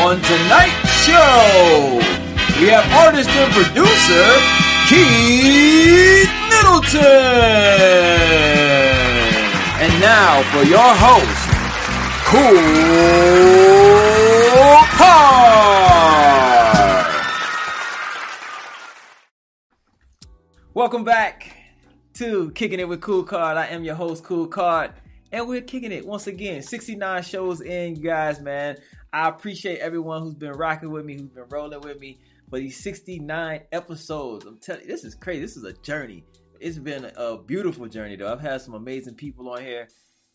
On tonight's show, we have artist and producer Keith Middleton. And now for your host, Cool Card. Welcome back to Kicking It with Cool Card. I am your host, Cool Card. And we're kicking it once again. 69 shows in, you guys, man. I appreciate everyone who's been rocking with me, who's been rolling with me for these 69 episodes. I'm telling you, this is crazy. This is a journey. It's been a beautiful journey, though. I've had some amazing people on here,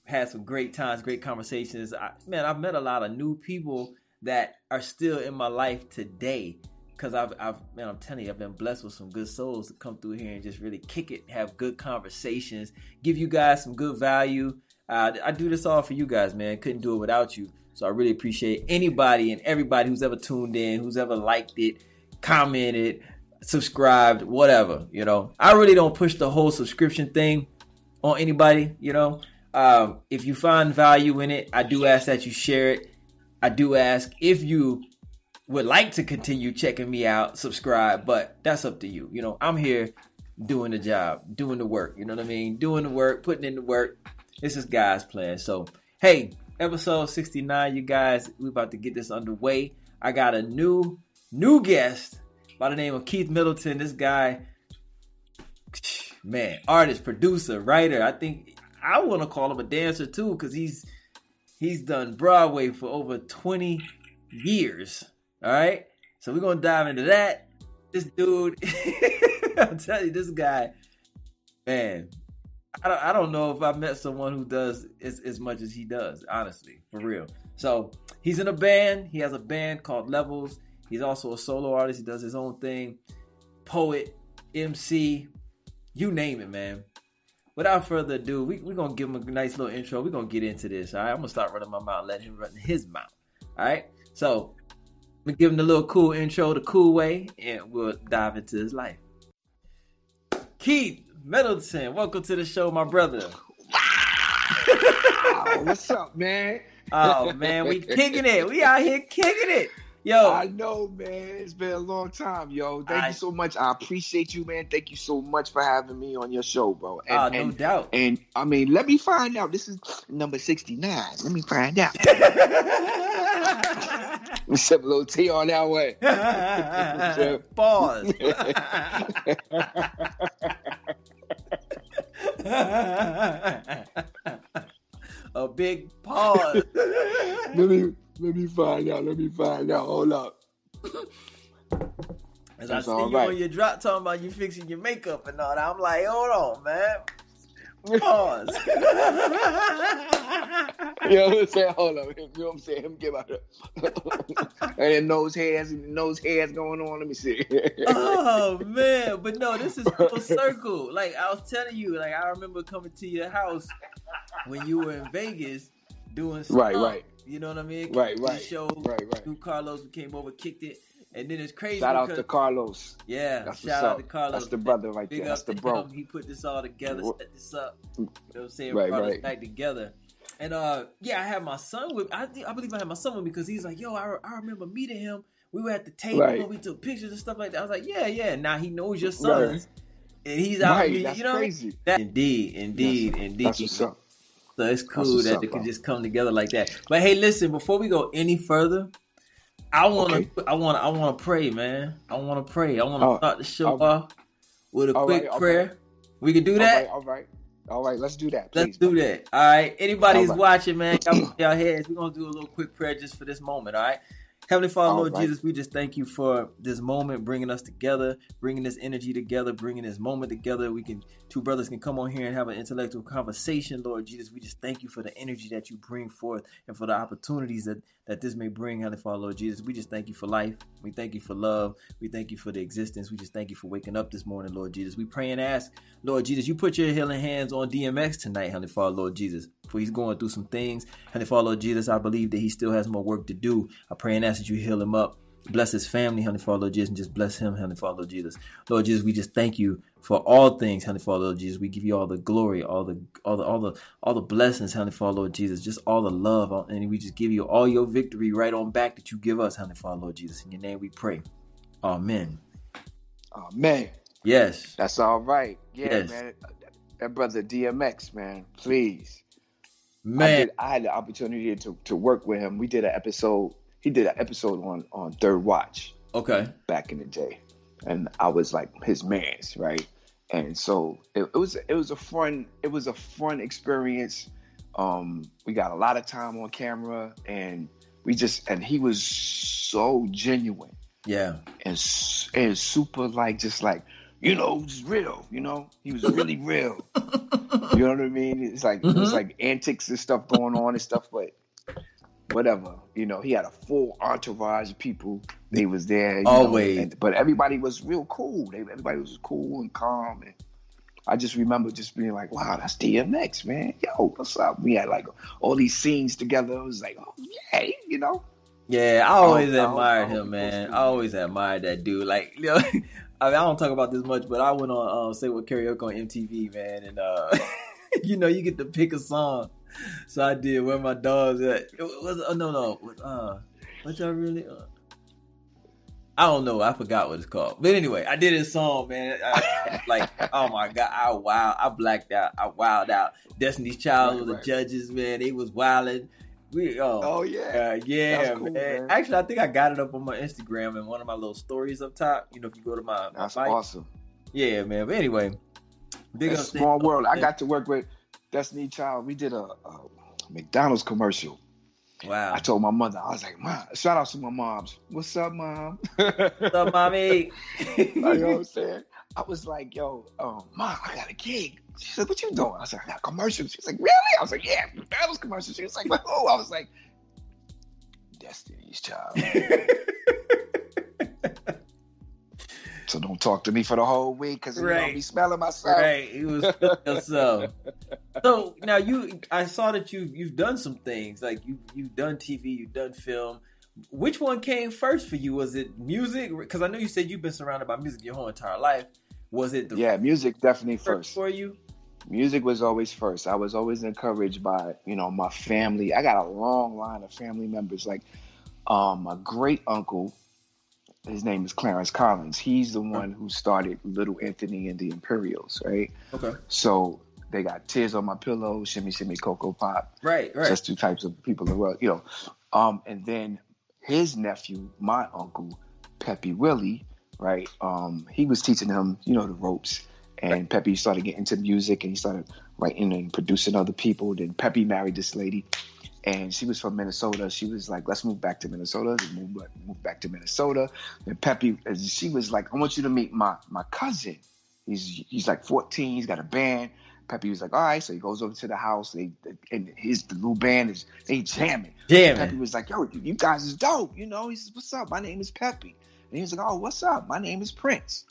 had some great times, great conversations. I, man, I've met a lot of new people that are still in my life today. Cause I've, I've, man, I'm telling you, I've been blessed with some good souls to come through here and just really kick it, have good conversations, give you guys some good value, uh, I do this all for you guys, man. Couldn't do it without you. So I really appreciate anybody and everybody who's ever tuned in, who's ever liked it, commented, subscribed, whatever. You know, I really don't push the whole subscription thing on anybody. You know, um, if you find value in it, I do ask that you share it. I do ask if you would like to continue checking me out, subscribe, but that's up to you. You know, I'm here doing the job, doing the work. You know what I mean? Doing the work, putting in the work this is God's plan. So, hey, episode 69, you guys, we about to get this underway. I got a new, new guest by the name of Keith Middleton. This guy, man, artist, producer, writer. I think I want to call him a dancer too, because he's he's done Broadway for over 20 years. All right. So we're gonna dive into that. This dude, I'll tell you, this guy, man, I don't, I don't know if I've met someone who does as, as much as he does, honestly, for real. So he's in a band. He has a band called Levels. He's also a solo artist. He does his own thing, poet, MC, you name it, man. Without further ado, we, we're going to give him a nice little intro. We're going to get into this, all right? I'm going to start running my mouth, let him run his mouth, all right? So we give him the little cool intro the cool way, and we'll dive into his life. Keith, Middleton, welcome to the show, my brother. Wow. What's up, man? Oh man, we kicking it. We out here kicking it. Yo, I know, man. It's been a long time, yo. Thank I, you so much. I appreciate you, man. Thank you so much for having me on your show, bro. And, uh, no and, doubt. And I mean, let me find out. This is number sixty-nine. Let me find out. We set a little T on that way. Pause. a big pause. let me let me find out. Let me find out. Hold up. As That's I see you right. on your drop talking about you fixing your makeup and all that, I'm like, hold on, man. Pause. you know what I'm saying? Hold on. You know what I'm saying? Give out and then nose hairs and nose hairs going on. Let me see. oh man, but no, this is full circle. Like I was telling you, like I remember coming to your house when you were in Vegas doing stuff. Right, right. You know what I mean? Right, right. Show, right, right. New Carlos came over, kicked it. And then it's crazy. Shout out to Carlos. Yeah, That's shout out to Carlos. That's the brother right Big there. That's the bro. Him. He put this all together, set this up. You know what I'm saying? Right, Brought right. us back together. And uh, yeah, I had my son with. I, I believe I had my son with me because he's like, "Yo, I, I remember meeting him. We were at the table right. and we took pictures and stuff like that." I was like, "Yeah, yeah." Now he knows your sons, right. and he's out. Right, you that's know, crazy. That, indeed, indeed, yes, indeed. That's what's up. So it's cool that up, it can just come together like that. But hey, listen, before we go any further, I want to, okay. I want to, I want to pray, man. I want to pray. I want to oh, start the show off with a quick right, prayer. Right. We can do that. All right, all right, all right. Let's do that. Please, let's do that. All right. Anybody's watching, man, y'all, y'all heads. We're gonna do a little quick prayer just for this moment. All right. Heavenly Father, All Lord right. Jesus, we just thank you for this moment, bringing us together, bringing this energy together, bringing this moment together. We can, two brothers can come on here and have an intellectual conversation, Lord Jesus. We just thank you for the energy that you bring forth and for the opportunities that, that this may bring, Heavenly Father, Lord Jesus. We just thank you for life. We thank you for love. We thank you for the existence. We just thank you for waking up this morning, Lord Jesus. We pray and ask, Lord Jesus, you put your healing hands on DMX tonight, Heavenly Father, Lord Jesus for he's going through some things. Heavenly Father, Lord Jesus, I believe that he still has more work to do. I pray and ask that you heal him up. Bless his family, Heavenly Father, Lord Jesus, and just bless him, Heavenly Father, Lord Jesus. Lord Jesus, we just thank you for all things, Heavenly Father, Lord Jesus. We give you all the glory, all the all the all the all the blessings, Heavenly Father, Lord Jesus. Just all the love, and we just give you all your victory right on back that you give us, Heavenly Father, Lord Jesus. In your name we pray. Amen. Amen. Yes. That's all right. Yeah, Yes. man. That brother DMX, man. Please. I, Man. did, I had the opportunity to, to work with him. We did an episode. He did an episode on on Third Watch Okay. back in the day, and I was like his man's right. And so it, it was it was a fun it was a fun experience. Um, we got a lot of time on camera, and we just and he was so genuine Yeah. and and super like just like you know just real. You know he was really real. You know what I mean? It's like it was Mhm. like antics and stuff going on and stuff, but whatever. You know, he had a full entourage of people. They was there you know, Always. and- but everybody was real cool. They, everybody was cool and calm. And I just remember just being like, "Wow, that's DMX, man. Yo, what's up?" We had like all these scenes together. It was like, "Oh yeah," you know. Yeah, I always I admired I him, man. I always admired that dude. Like, you know, I, mean, I don't talk about this much, but I went on uh, say what karaoke on MTV, man, and uh, you know, you get to pick a song. So I did where my dogs at. It was oh, no no what, uh what y'all really uh, I don't know. I forgot what it's called. But anyway, I did this song, man. I, like, oh my god, I wow, I blacked out. I wilded out. Destiny's Child Right, was the right. judges, man. They was wilding. We oh, Oh yeah. uh, yeah, cool, man. man. Actually, I think I got it up on my Instagram and one of my little stories up top. You know, if you go to my, my That's site. awesome. Yeah, man. But anyway, big It's up a small world. I got to work with Destiny Child. We did a, a McDonald's commercial. Wow. I told my mother, I was like, Mom, shout out to my moms. What's up, mom? What's up, mommy? you know what I'm saying? I was like, yo, um, mom, I got a gig. She said, what you doing? I was like, I got a commercial. She like, really? I was like, yeah, McDonald's commercial. She was like, who? I was like, Destiny's Child. so don't talk to me for the whole week because Right. going to be smelling myself. right. He was so. So now you, I saw that you you've done some things like you you've done TV, you've done film. Which one came first for you? Was it music? Because I know you said you've been surrounded by music your whole entire life. Was it the Yeah, music definitely first first. for you? music was always first. I was always encouraged by, you know, my family. I got a long line of family members. Like um my great uncle, his name is Clarence Collins. He's the one who started Little Anthony and the Imperials, right? Okay. So they got Tears on My Pillow, Shimmy Shimmy Ko-Ko-Bop. Right. Right. Just two types of people in the world, you know. Um, and then his nephew, my uncle, Pepé Willie, right? Um, he was teaching him, you know, the ropes. And Pepé started getting into music and he started writing and producing other people. Then Pepé married this lady and she was from Minnesota. She was like, let's move back to Minnesota. They moved, moved back to Minnesota. And Pepé, she was like, I want you to meet my, my cousin. He's, he's like 14. He's got a band. Pepé was like, all right. So he goes over to the house. They, and his the little band is they jamming. Damn Pepé was like, yo, you guys is dope. You know, he says, what's up? My name is Pepé. And he was like, oh, what's up? My name is Prince.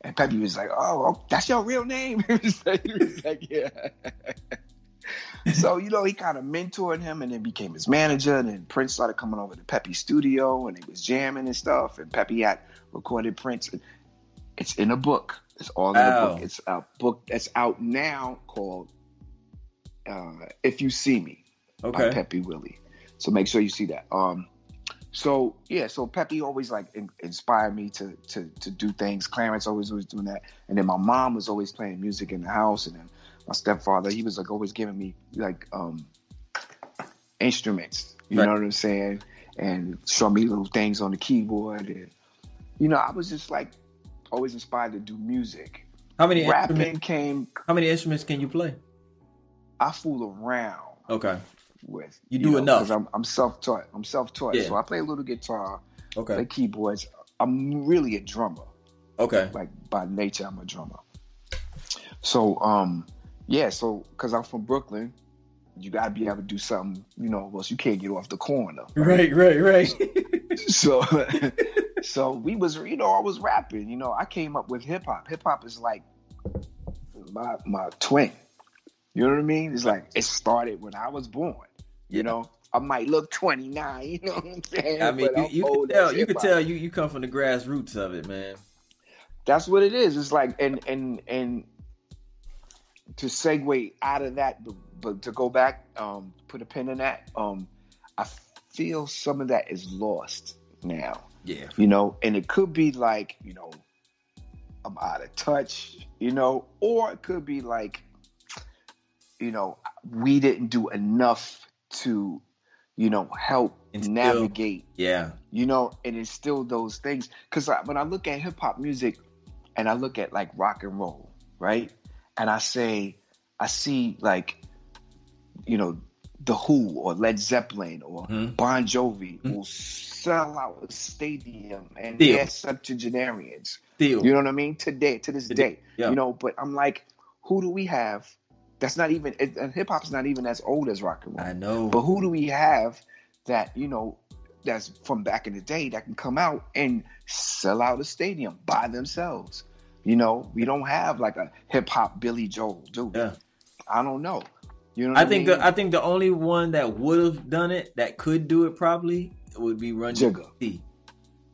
And Pepé was like, oh, oh, that's your real name? he, was like, he was like, yeah. so, you know, he kind of mentored him and then became his manager. And then Prince started coming over to Pepé's studio and he was jamming and stuff. And Pepé had recorded Prince. It's in a book. It's all in a book. It's a book that's out now called uh, If You See Me by Okay. Pepé Willie. So make sure you see that. Um, so yeah, so Pepé always like in, inspired me to to to do things. Clarence always was doing that, and then my mom was always playing music in the house, and then my stepfather he was like always giving me like um instruments. You Right. know what I'm saying? And show me little things on the keyboard, and you know I was just like always inspired to do music. How many Rapping instruments, came. how many instruments can you play? I fool around. Okay. with. You do enough. because I'm, I'm self-taught. I'm self-taught, Yeah. so I play a little guitar, Okay. play keyboards. I'm really a drummer. Okay. Like by nature, I'm a drummer. So, um, yeah. So, because I'm from Brooklyn, you gotta be able to do something. You know, else you can't get off the corner. Right, right, right. So, so we was, you know, I was rapping. You know, I came up with hip hop. Hip hop is like my my twin. You know what I mean? It's like it started when I was born. You Yeah. know, I might look 29. You know what I'm saying? I mean, But you, you can tell. You can tell you you come from the grassroots of it, man. That's what it is. It's like and and and to segue out of that, but, but to go back, um, put a pin in that. Um, I feel some of that is lost now. Yeah. You know, and it could be like you know, I'm out of touch. You know, or it could be like, you know, we didn't do enough to, you know, help Instill. navigate Yeah. you know, and instill those things. Because when I look at hip hop music and I look at like rock and roll, right? And I say, I see like, you know, The Who or Led Zeppelin or Mhm. Bon Jovi Mhm. will sell out a stadium and Deal. they're septuagenarians. Still. You know what I mean? Today, to this day. Yeah. You know, but I'm like, who do we have? That's not even, and hip hop's not even as old as rock and roll. I know. But who do we have that you know that's from back in the day that can come out and sell out a stadium by themselves? You know, we don't have like a hip hop Billy Joel, do we? Yeah. I don't know. You know, I think mean? the I think the only one that would have done it that could do it probably would be Run Jigga. DMC.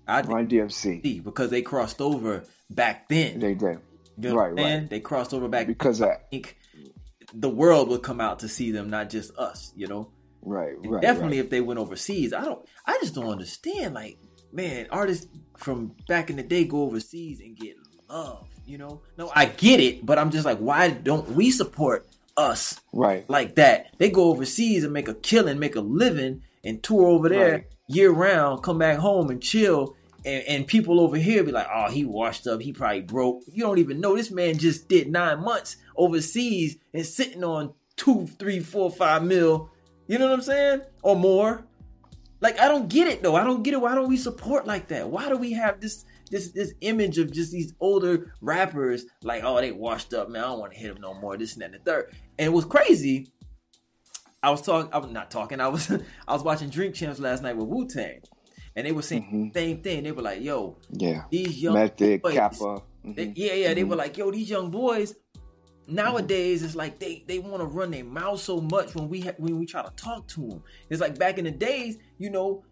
I Run DMC. because they crossed over back then. They did you know right, right. They crossed over back because I think the world would come out to see them, not just us. You know, right, And right, definitely right. if they went overseas. I don't. I just don't understand. Like, man, artists from back in the day go overseas and get love. You know, no, I get it, but I'm just like, why don't we support us right, like that? They go overseas and make a killing, make a living, and tour over there Right. year round. Come back home and chill. And, and people over here be like, oh, he washed up. He probably broke. You don't even know this man just did nine months overseas and sitting on two, three, four, five mil. You know what I'm saying? Or more. Like I don't get it though. I don't get it. Why don't we support like that? Why do we have this this this image of just these older rappers like, oh, they washed up, man. I don't want to hit them no more. This and that and the third. And it was crazy. I was talking. I was not talking. I was I was watching Drink Champs last night with Wu Tang, and they were saying the same thing. They were like, "Yo, yeah. these young Method, boys, Kappa. they- mhm. yeah, yeah, they Mhm. were like, yo, these young boys nowadays it's like they they want to run their mouth so much when we ha- when we try to talk to them. It's like back in the days, you know,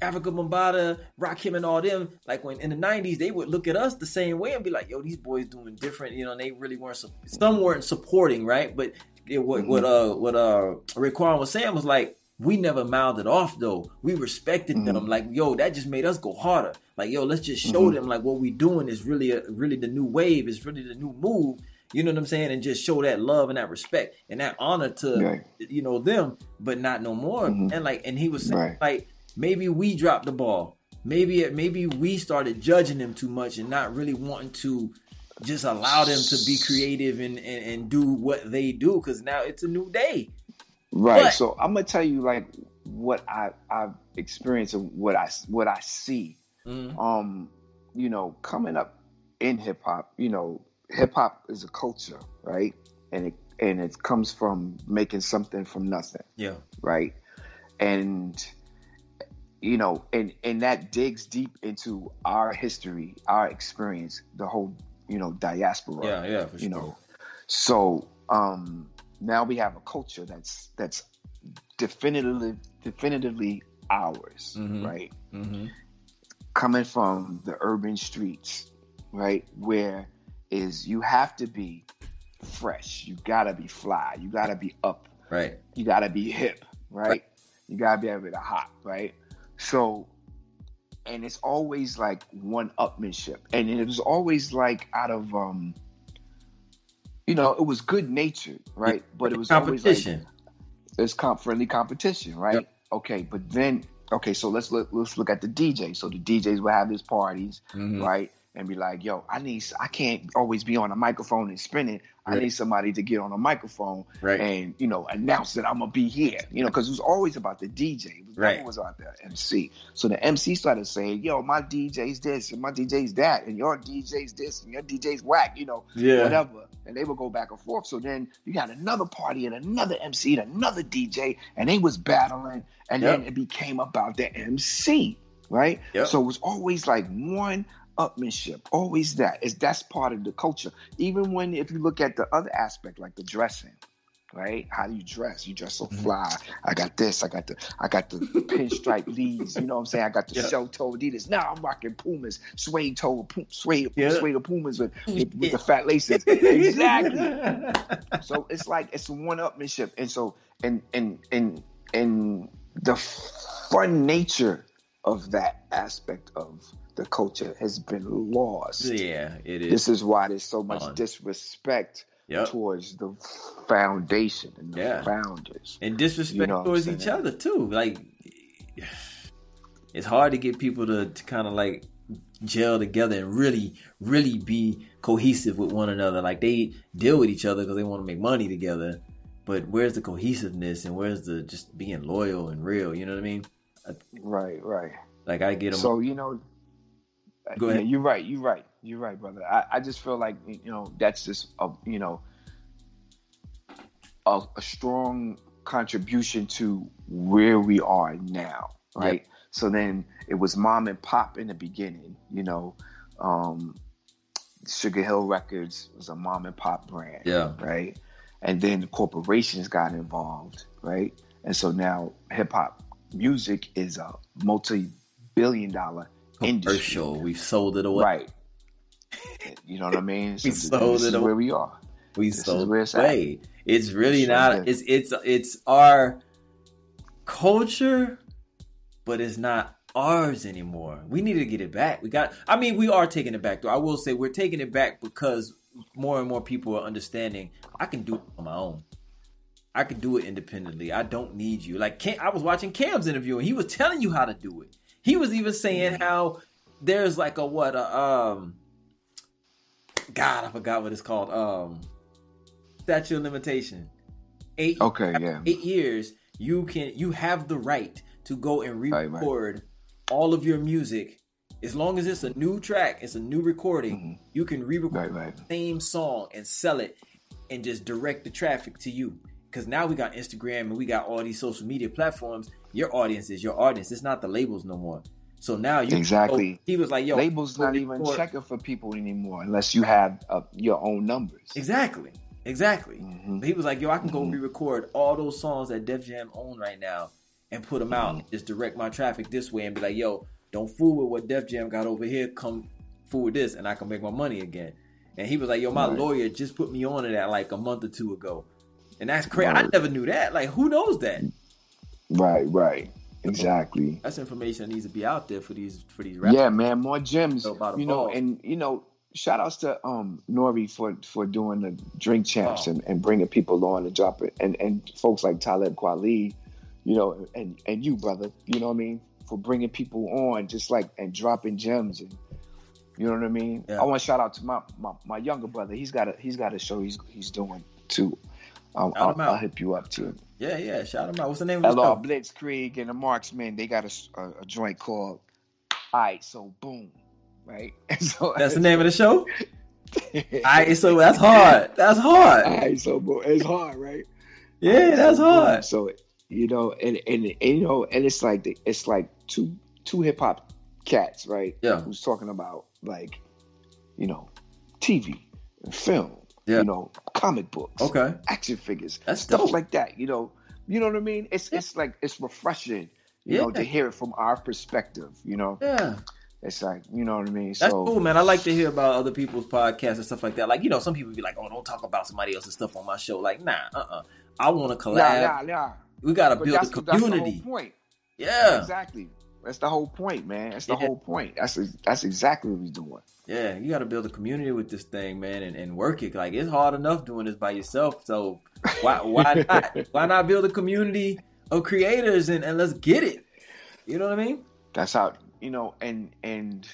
Afrika Bambaataa, Rakim, and all them. Like when in the '90s, they would look at us the same way and be like, "Yo, these boys doing different." You know, and they really weren't. Some weren't supporting, right? But it, what what uh what uh Raekwon was saying was like. We never mouthed it off though. We respected them. Like, yo, that just made us go harder. Like, yo, let's just show Mhm. them like what we doing is really a, really the new wave. Is really the new move. You know what I'm saying? And just show that love and that respect and that honor to Right. you know them, but not no more. Mhm. And like, and he was saying Right. like maybe we dropped the ball. Maybe it, maybe we started judging them too much and not really wanting to just allow them to be creative and and, and do what they do because now it's a new day. Right. But- so I'm gonna tell you like what I I've experienced and what I what I see. Mhm. Um, you know, coming up in hip hop, you know, hip hop is a culture, right? And it and it comes from making something from nothing, Yeah, right? And you know, and and that digs deep into our history, our experience, the whole you know diaspora yeah, yeah, for you sure. know so um now we have a culture that's that's definitively definitively ours Mhm. right hmm coming from the urban streets right where is you have to be fresh you gotta be fly you gotta be up Right. you gotta be hip, right? Right. You gotta be able to hop, right? So, and it's always like one upmanship, and it was always like out of, um, you know, it was good natured, right? But it was always like competition. it's comp friendly competition, right? Yep. Okay, but then okay, so let's look let's look at the DJ. So the DJs will have these parties, Mhm. right? And be like, yo, I need I can't always be on a microphone and spinning. I Right. need somebody to get on a microphone Right. and you know announce that I'm gonna be here. You know, because it was always about the DJ. It was Right. was about the MC. So the MC started saying, "Yo, my DJ's this and my DJ's that, and your DJ's this and your DJ's whack." You know, Yeah. whatever. And they would go back and forth. So then you got another party and another MC and another DJ, and they was battling, and then it became about the MC, right? Yep. So it was always like one upmanship, always that. Is that's part of the culture. Even when if you look at the other aspect, like the dressing, right? How do you dress? You dress so Mhm. fly. I got this. I got the I got the pinstripe leads. You know what I'm saying? I got the Yeah. shell toe Adidas. Now I'm rocking Pumas, suede toe, pu- suede Yeah. suede Pumas with, with, with the fat laces. exactly. So it's like it's one upmanship, and so and and and and the fun nature of that aspect of the culture has been lost. yeah, it is. This is why there's so much disrespect Yep. towards the foundation and the Yeah. founders. and disrespect You know towards each other too. Like it's hard to get people to, to kind of like gel together and really, really be cohesive with one another. Like they deal with each other because they want to make money together. But where's the cohesiveness and where's the just being loyal and real? You know what I mean? Right, right. Like I get them. So you know, Go yeah, you're right. You're right. You're right, brother. I, I just feel like you know that's just a you know a, a strong contribution to where we are now, right? So then it was mom and pop in the beginning, you know. Um, Sugar Hill Records was a mom and pop brand, yeah, right? And then the corporations got involved, right? And so now hip hop music is a multi billion dollar industry. commercial. We've sold it away. Right. You know what I mean? We sold this it is away. where we are. We This is sold where it's at. away. It's really Sure not. It's it's it's our culture, but it's not ours anymore. We need to get it back. We got. I mean, we are taking it back. Though I will say we're taking it back because more and more people are understanding. I can do it on my own. I could do it independently. I don't need you. Like Cam, I was watching Cam's interview and he was telling you how to do it. He was even saying how there's like a what a um God, I forgot what it's called. Um statute of limitation. Eight Okay, yeah. eight years, you can you have the right to go and Right, right. all of your music. As long as it's a new track, it's a new recording, Mhm. you can re-record Right, right. the same song and sell it and just direct the traffic to you. Because now we got Instagram and we got all these social media platforms. Your audience is your audience. It's not the labels no more. So now you Exactly. so he was like, "Yo, Labels not even record- checking for people anymore unless you have uh, your own numbers. Exactly, exactly." Mhm. But he was like, "Yo, I can go Mhm. re-record all those songs that Def Jam own right now and put them out. Mm-hmm. Just direct my traffic this way and be like, yo, don't fool with what Def Jam got over here. Come fool with this, and I can make my money again." And he was like, "Yo, my Right. lawyer just put me on to that like a month or two ago." And that's crazy. I never knew that. Like, who knows that? Right, right. Exactly. That's information that needs to be out there for these for these rappers. Yeah, man, more gems. You know, and you know, shout outs to um Nori for for doing the drink champs Oh. and, and bringing people on and drop it and and folks like Talib Kweli, you know, and and you brother, you know what I mean, for bringing people on just like and dropping gems and you know what I mean. Yeah. I want to shout out to my, my my younger brother. He's got a he's got a show he's he's doing too. I'll, I'll out. hip you up too. Yeah, yeah. Shout him out. What's the name of the LR show? Blitzkrieg and the Marksman. they got a joint called All right, so boom, right? So That's the name of the show. All right, so that's hard. That's hard. right, so boom. It's hard, right? Yeah, that's So, boom. hard. So you know, and, and and you know, and it's like the- it's like two two hip hop cats, right? Yeah. Who's talking about like, you know, TV and film, Yeah. you know, comic books, Okay. action figures, That's stuff dope. like that. You know, you know what I mean? It's Yeah. it's like it's refreshing, you know, to hear it from our perspective. You know, Yeah. it's like you know what I mean. That's so cool, man. I like to hear about other people's podcasts and stuff like that. Like, you know, some people be like, "Oh, don't talk about somebody else's stuff on my show." Like, nah, uh, uh I want to nah, collab. nah, nah. We got to But build a the- that's the community. whole point. Yeah, Exactly. That's the whole point, man. That's the Yeah. whole point. That's that's exactly what we're doing. yeah. You got to build a community with this thing, man, and, and work it. Like, it's hard enough doing this by yourself. So why why not? Why not build a community of creators and, and let's get it? You know what I mean? That's how you know, and and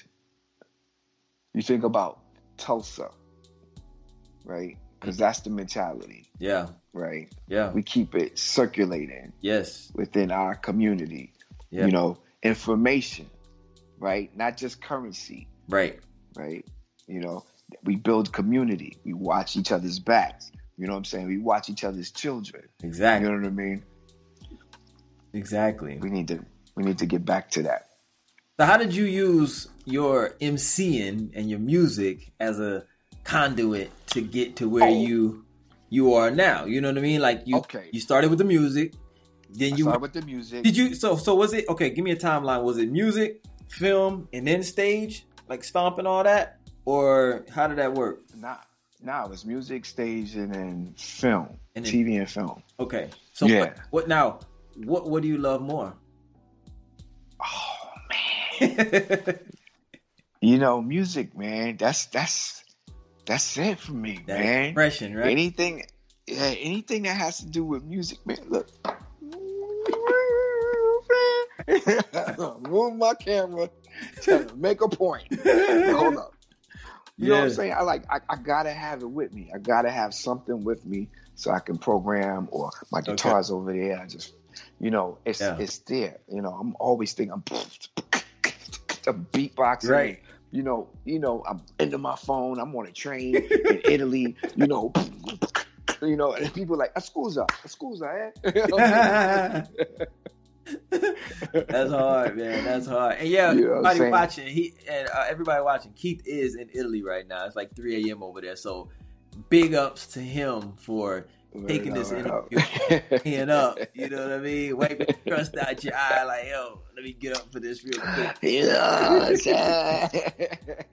you think about Tulsa, right? Because that's the mentality, Yeah, right? yeah, We keep it circulating yes, within our community. yeah, You know, information, right? Not just currency, right. right? You know, we build community. We watch each other's backs. You know what I'm saying? We watch each other's children. Exactly. You know what I mean? exactly. We need to we need to get back to that. So how did you use your MCing and your music as a conduit to get to where Oh. you you are now. You know what I mean? Like you Okay. you started with the music, then I you started with the music. did you so so was it okay, give me a timeline. Was it music, film, and then stage? Like stomp and all that? Or how did that work? Nah, nah, it was music, stage, and then film, And then- TV and film. Okay. So Yeah. what, what now? What what do you love more? Oh man, you know, music, man. That's that's that's it for me, that man. expression, right? Anything, yeah, anything that has to do with music, man. Look, move my camera to make a point. Hold up. You know what I'm saying? I like I, I gotta have it with me. I gotta have something with me so I can program or my Okay. guitar's over there. I just you know, it's Yeah. it's there. You know, I'm always thinking I'm I'm beatboxing. Right. You know, you know, I'm into my phone, I'm on a train in Italy, you know, you know, and people are like, A scusa, A scusa, eh? That's hard, man. That's hard. And yeah, You know everybody watching, he and uh, everybody watching, Keith is in Italy right now. It's like 3 a.m. over there. So big ups to him for taking this interview, peeing up. You know what I mean? Wiping the crust out your eye, like, yo, let me get up for this real quick. yeah.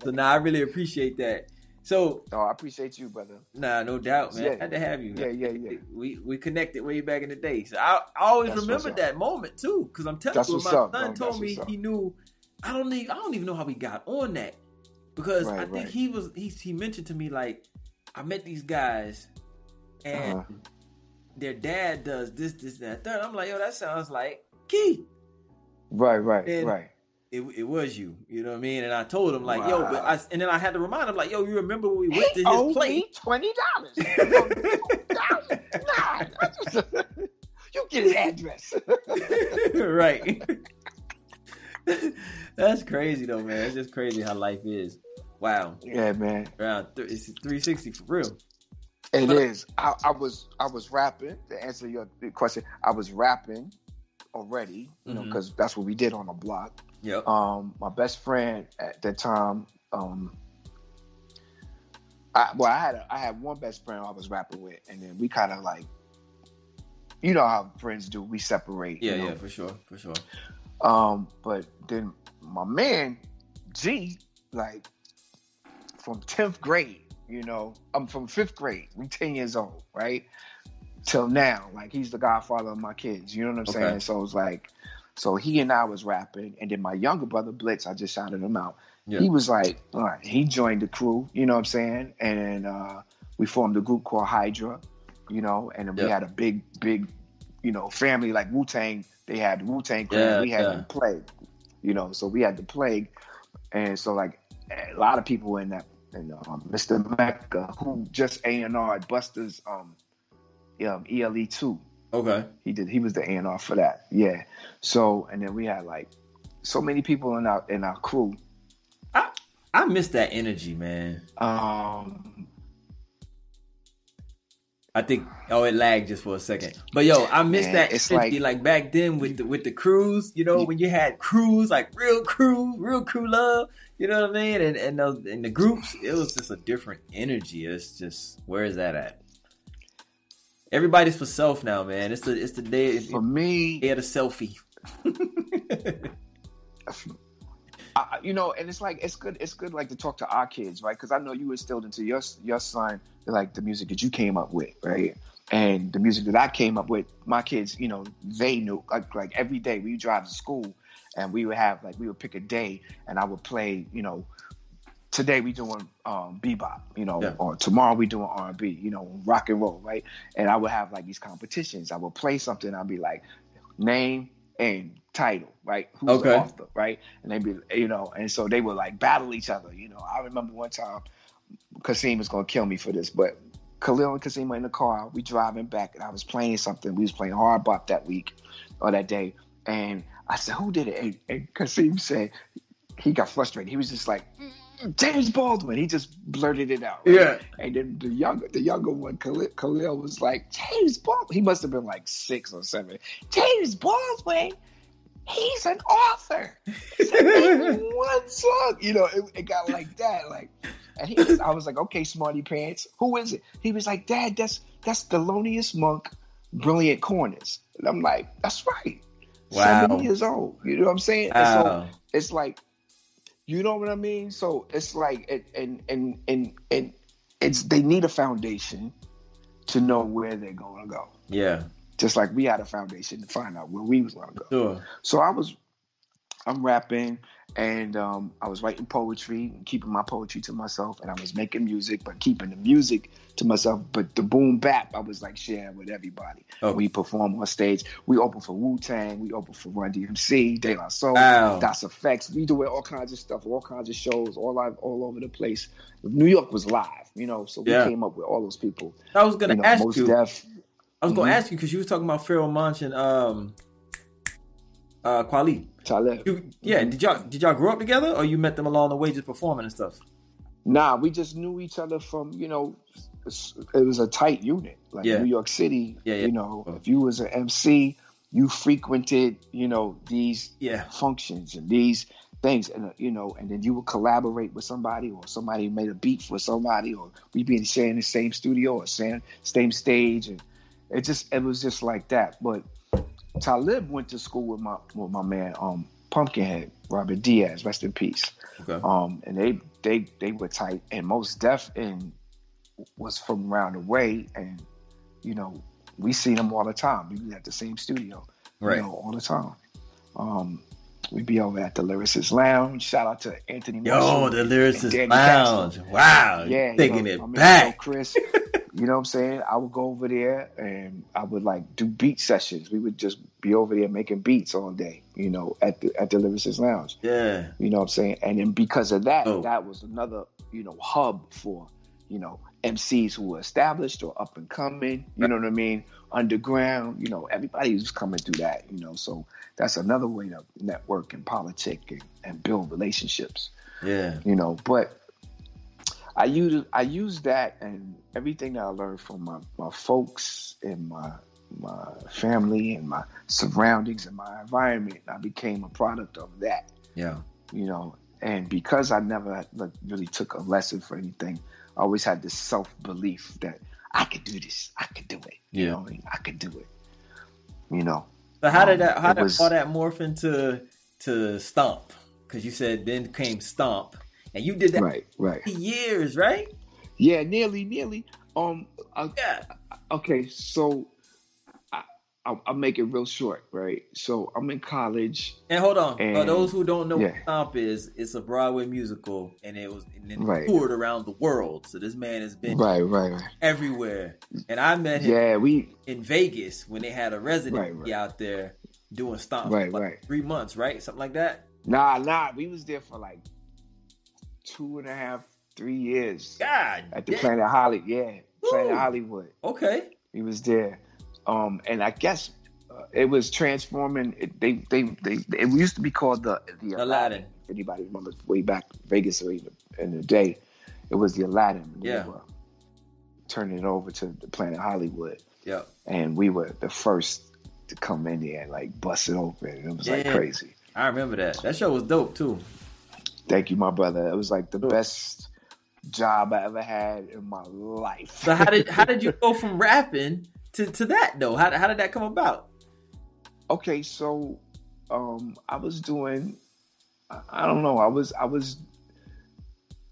So now I really appreciate that. So oh, I appreciate you, brother. nah, no doubt, man. Yeah. Had to have you. Yeah, yeah, yeah. We we connected way back in the day. So I, I always That's remember that moment too, because I'm telling That's you, my son told me he knew. I don't even I don't even know how we got on that because I think right. he was he he mentioned to me like I met these guys and Uh-huh. their dad does this this and that third. I'm like yo that sounds like Keith. Right, right, And- right. It, it was you, you know what I mean, and I told him like, yo, but I, and then I had to remind him like, yo, you remember when we went to his owed place? twenty dollars. you get his address. right. That's crazy though, man. It's just crazy how life is. Wow. yeah, man. Around th- it's 360 for real. It is. I, I was I was rapping to answer your question. I was rapping already, you know, Mhm. because that's what we did on the block. Yep. Um, my best friend at that time, um, I, well, I had a, I had one best friend I was rapping with, and then we kind of like, you know how friends do, we separate. yeah, you know? yeah, for sure, for sure. Um, but then my man G, like from tenth grade, you know, I'm from fifth grade. We ten years old, right? Till now, like he's the godfather of my kids. You know what I'm Okay. saying? So it's like, so he and I was rapping, and then my younger brother Blitz, I just shouted him out. Yeah. He was like, all right, he joined the crew. You know what I'm saying? And uh, we formed a group called Hydra. You know, and then we had a big, big, you know, family like Wu Tang. They had Wu Tang Clan. Yeah, we had yeah. the plague. You know, so we had the plague, and so like a lot of people in that. And um, Mr. Mecca, who just A and R Busta's um, um, ELE two. Okay. He did. He was the A and R for that. Yeah. So and then we had like so many people in our in our crew. I I miss that energy, man. Um, I think oh it lagged just for a second. But yo, I miss Man, that it's energy like- like, back then with the with the crews, you know, when you had crews, like real crew, real crew love, you know what I mean? And and those and the groups, it was just a different energy. It's just where is that at? Everybody's for self now, man. It's the it's the day for me, day of the selfie. I, you know, and it's like it's good. It's good, like to talk to our kids, right? Because I know you instilled into your your son like the music that you came up with, right? And the music that I came up with, my kids, you know, they knew like like every day we drive to school, and we would have like we would pick a day, and I would play, you know, today we doing um, bebop, you know, Yeah. or tomorrow we doing R and B, you know, rock and roll, right? And I would have like these competitions. I would play something. I'd be like, name and title, right? Who's Okay. the author, right? And they'd be, you know, and so they would like battle each other. You know, I remember one time, Kasim was gonna kill me for this, but Khalil and Kasim were in the car. We driving back, and I was playing something. We was playing hard bop that week or that day, and I said, "Who did it?" And, and Kasim said he got frustrated. He was just like. "Mm, James Baldwin. He just blurted it out. right? Yeah. And then the younger, the younger one, Khalil, Khalil was like, James Baldwin. He must have been like six or seven. James Baldwin. He's an author. He's one song. You know, it, it got like that. Like, and he was, I was like, okay, smarty pants. Who is it? He was like, Dad, that's that's Thelonious Monk, Brilliant Corners. And I'm like, that's right. Wow. Seven years old. You know what I'm saying? Wow. so it's like, you know what I mean? So it's like, it, and and and and it's they need a foundation to know where they're going to go. Yeah. Just like we had a foundation to find out where we was going to go. Sure. So I was, I'm rapping, and um, I was writing poetry and keeping my poetry to myself, and I was making music, but keeping the music to myself. But the boom bap, I was like sharing with everybody. Oh. We perform on stage. We open for Wu Tang. We open for Run DMC, De La Soul, Wow. Das EFX. We do all kinds of stuff, all kinds of shows, all live, all over the place. New York was live, you know. So we Yeah. came up with all those people. I was gonna You know, ask you. deaf. I was gonna Mhm. ask you because you was talking about Pharoahe Monch and um, uh, Kweli. Talib. You, yeah, Mhm. did y'all did y'all grow up together, or you met them along the way just performing and stuff? Nah, we just knew each other from you know, it was a tight unit. Like Yeah. New York City, Yeah, yeah. you know, if you was an MC, you frequented, you know, these Yeah, functions and these things, and uh, you know, and then you would collaborate with somebody, or somebody made a beat for somebody, or we be sharing the same studio or same same stage, and it just it was just like that. But Talib went to school with my with my man, um, Pumpkinhead, Robert Diaz, rest in peace okay. um, and they they they were tight. And Mos Def and was from around the way, and you know we seen them all the time. We be at the same studio, right. you know, all the time. Um, we be over at the Lyricist Lounge. Shout out to Anthony. Yo, Marshall the Lyricist Lounge. Wow, Yeah, taking you know, it back. Chris. you know what I'm saying? I would go over there and I would like do beat sessions. We would just be over there making beats all day. You know, at the at the Lyricist Lounge. Yeah, You know what I'm saying? And then because of that, Oh. that was another, you know, hub for, you know, MCs who were established or up and coming, you know what I mean? Underground, you know, everybody was coming through that, you know. So that's another way to network and politic and, and build relationships, yeah, you know. But I use I use that and everything that I learned from my, my folks and my my family and my surroundings and my environment. I became a product of that yeah. you know and because i never like, really took a lesson for anything i always had this self-belief that i could do this i could do it you Yeah. know i could do it you know But how did Um, that? How did was- all that morph into to Stomp? Because you said then came Stomp, and you did that right right years, right? yeah nearly nearly um I, Yeah. okay so I, I'll, I'll make it real short right so i'm in college And hold on, for And- those who don't know yeah. what Stomp is, it's a Broadway musical, and it was and then Right. toured around the world. So this man has been right right right everywhere. And I met him yeah we in Vegas when they had a residency right. out there doing Stomp Right, like right. three months, right? Something like that. nah nah we was there for like two and a half three years God, at the damn. planet hollywood yeah planet Woo. hollywood Okay, He was there, um, and I guess uh, it was transforming. It, they, they, they, it used to be called the the Aladdin. Aladdin. If anybody remembers way back Vegas or in the, in the day, it was the Aladdin. We Yeah. were turning it over to the Planet Hollywood, yeah. and we were the first to come in there and like bust it open. It was like crazy. I remember that. That show was dope too. Thank you, my brother. It was like the Sure. best job I ever had in my life. So how did how did you go from rapping to, to that though? How, how did that come about? okay so um i was doing I, I don't know i was i was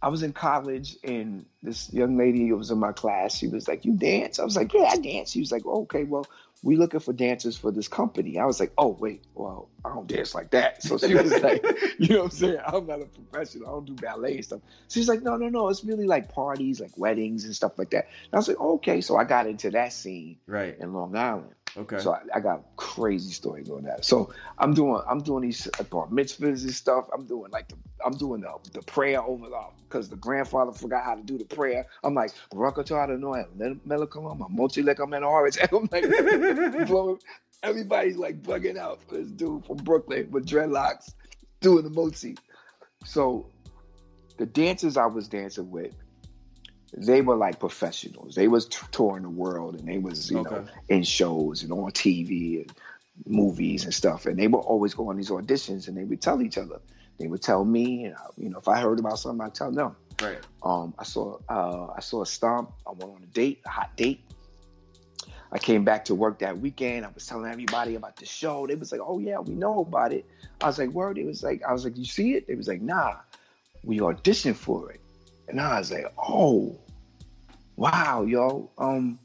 i was in college and this young lady who was in my class she was like you dance i was like yeah i dance she was like okay well we looking for dancers for this company. I was like oh wait well i don't dance like that. So she was like you know what i'm saying? I'm not a professional. I don't do ballet and stuff. She's like no no no. It's really like parties like weddings and stuff like that. And i was like okay. So i got into that scene Right. in long island Okay. so I, I got crazy stories on that. So I'm doing I'm doing these bar mitzvahs and stuff. I'm doing like the I'm doing the, the prayer over the because the grandfather forgot how to do the prayer. I'm like Barakatah Noel, Melakalama, Mochi Lekamanaharis. I'm like blowing everybody's like bugging out for this dude from Brooklyn with dreadlocks doing the mochi. So the dancers I was dancing with, they were like professionals. They was touring the world and they was, you know, in shows and on TV and movies and stuff. And they would always go on these auditions and they would tell each other. They would tell me, and I, you know, if I heard about something, I'd tell them. right. Um, I saw uh, I saw a stomp. I went on a date, a hot date, I came back to work that weekend. I was telling everybody about the show. They was like, "Oh yeah, we know about it." I was like, "Word." It was like, I was like, "You see it?" They was like, "Nah, we auditioned for it." And I was like, "Oh, wow, yo." Um,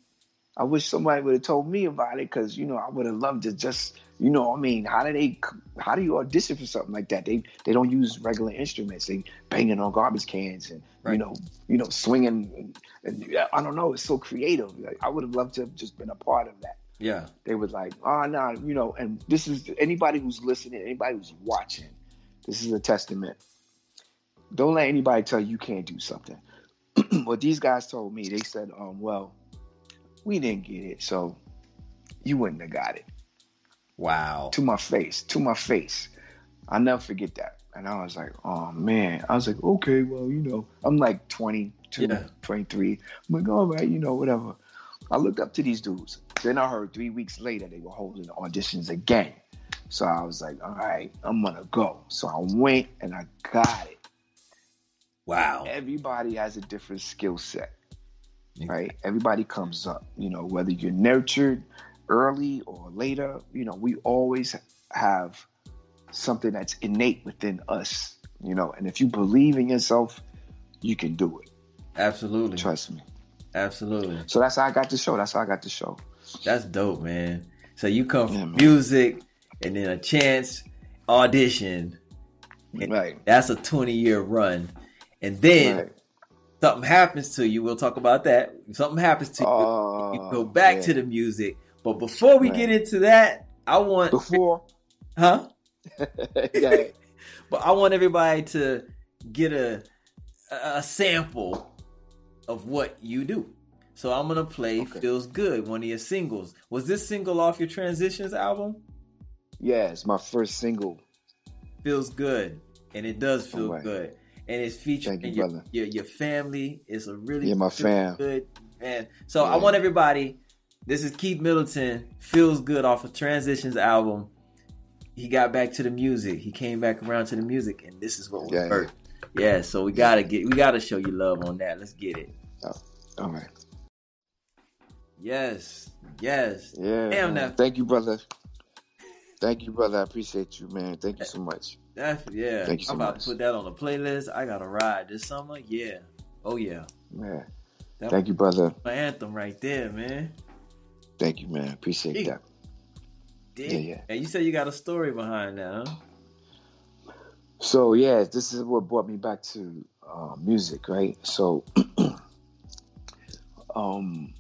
I wish somebody would have told me about it because you know I would have loved to just you know I mean how do they how do you audition for something like that? They they don't use regular instruments. They banging on garbage cans and right. you know you know swinging and, and, I don't know it's so creative. Like, I would have loved to have just been a part of that. Yeah. They was like oh no nah, you know and this is anybody who's listening anybody who's watching this is a testament don't let anybody tell you you can't do something what these guys told me they said um well we didn't get it, so you wouldn't have got it. Wow. To my face, to my face. I'll never forget that. And I was like, oh man. I was like, okay, well, you know, I'm like 22, yeah. 23. I'm like, all right, you know, whatever. I looked up to these dudes. Then I heard three weeks later they were holding auditions again. So I was like, all right, I'm gonna go. So I went and I got it. Wow. Everybody has a different skill set right? Everybody comes up, you know, whether you're nurtured early or later, you know, we always have something that's innate within us, you know, and if you believe in yourself, you can do it. Absolutely. Trust me. Absolutely. So that's how I got the show. That's how I got the show. That's dope, man. So you come from yeah, music and then a chance audition. Right. That's a 20 year run. And then right something happens to you, we'll talk about that. If something happens to you, you go oh, back yeah. to the music. But before we get into that, I want before, huh? yeah. but I want everybody to get a a sample of what you do. So I'm gonna play okay. "Feels Good," one of your singles. Was this single off your Transitions album? Yeah, it's my first single. Feels good, and it does feel right. good and it's featuring you, your, your, your family. It's a really yeah, my fam. good man. So yeah. I want everybody. This is Keith Middleton. Feels good off of Transitions album. He got back to the music. He came back around to the music, and this is what we yeah, heard. Yeah. yeah, so we gotta get we gotta show you love on that. Let's get it. Oh, all right. Yes. Yes. Yeah. Damn that. Thank you, brother. Thank you, brother. I appreciate you, man. Thank you so much. That's yeah. Thank you so I'm about much. to put that on the playlist. I got a ride this summer. Yeah. Oh yeah. Man. That Thank you, brother. My anthem right there, man. Thank you, man. Appreciate that. Yeah, yeah. And you said you got a story behind that, huh? So yeah, this is what brought me back to uh, music, right? So, um,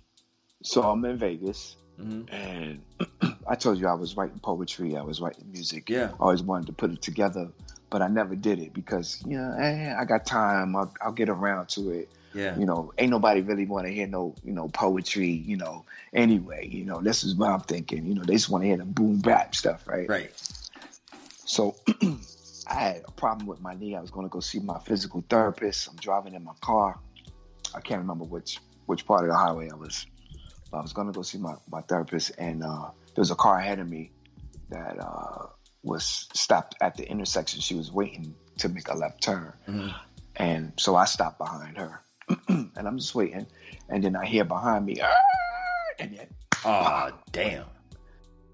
so I'm in Vegas, mm-hmm. and I told you I was writing poetry, I was writing music. Yeah. I always wanted to put it together, but I never did it because, you know, eh, I got time. I'll, I'll, get around to it. Yeah. You know, ain't nobody really want to hear no, you know, poetry, you know, anyway. You know, this is what I'm thinking. You know, they just want to hear the boom bap stuff, right? Right. So I had a problem with my knee. I was going to go see my physical therapist. I'm driving in my car. I can't remember which which part of the highway I was. But I was going to go see my, my therapist, and uh, there was a car ahead of me that uh, was stopped at the intersection. She was waiting to make a left turn. Mm-hmm. And so I stopped behind her. and I'm just waiting. And then I hear behind me, and then, oh, damn.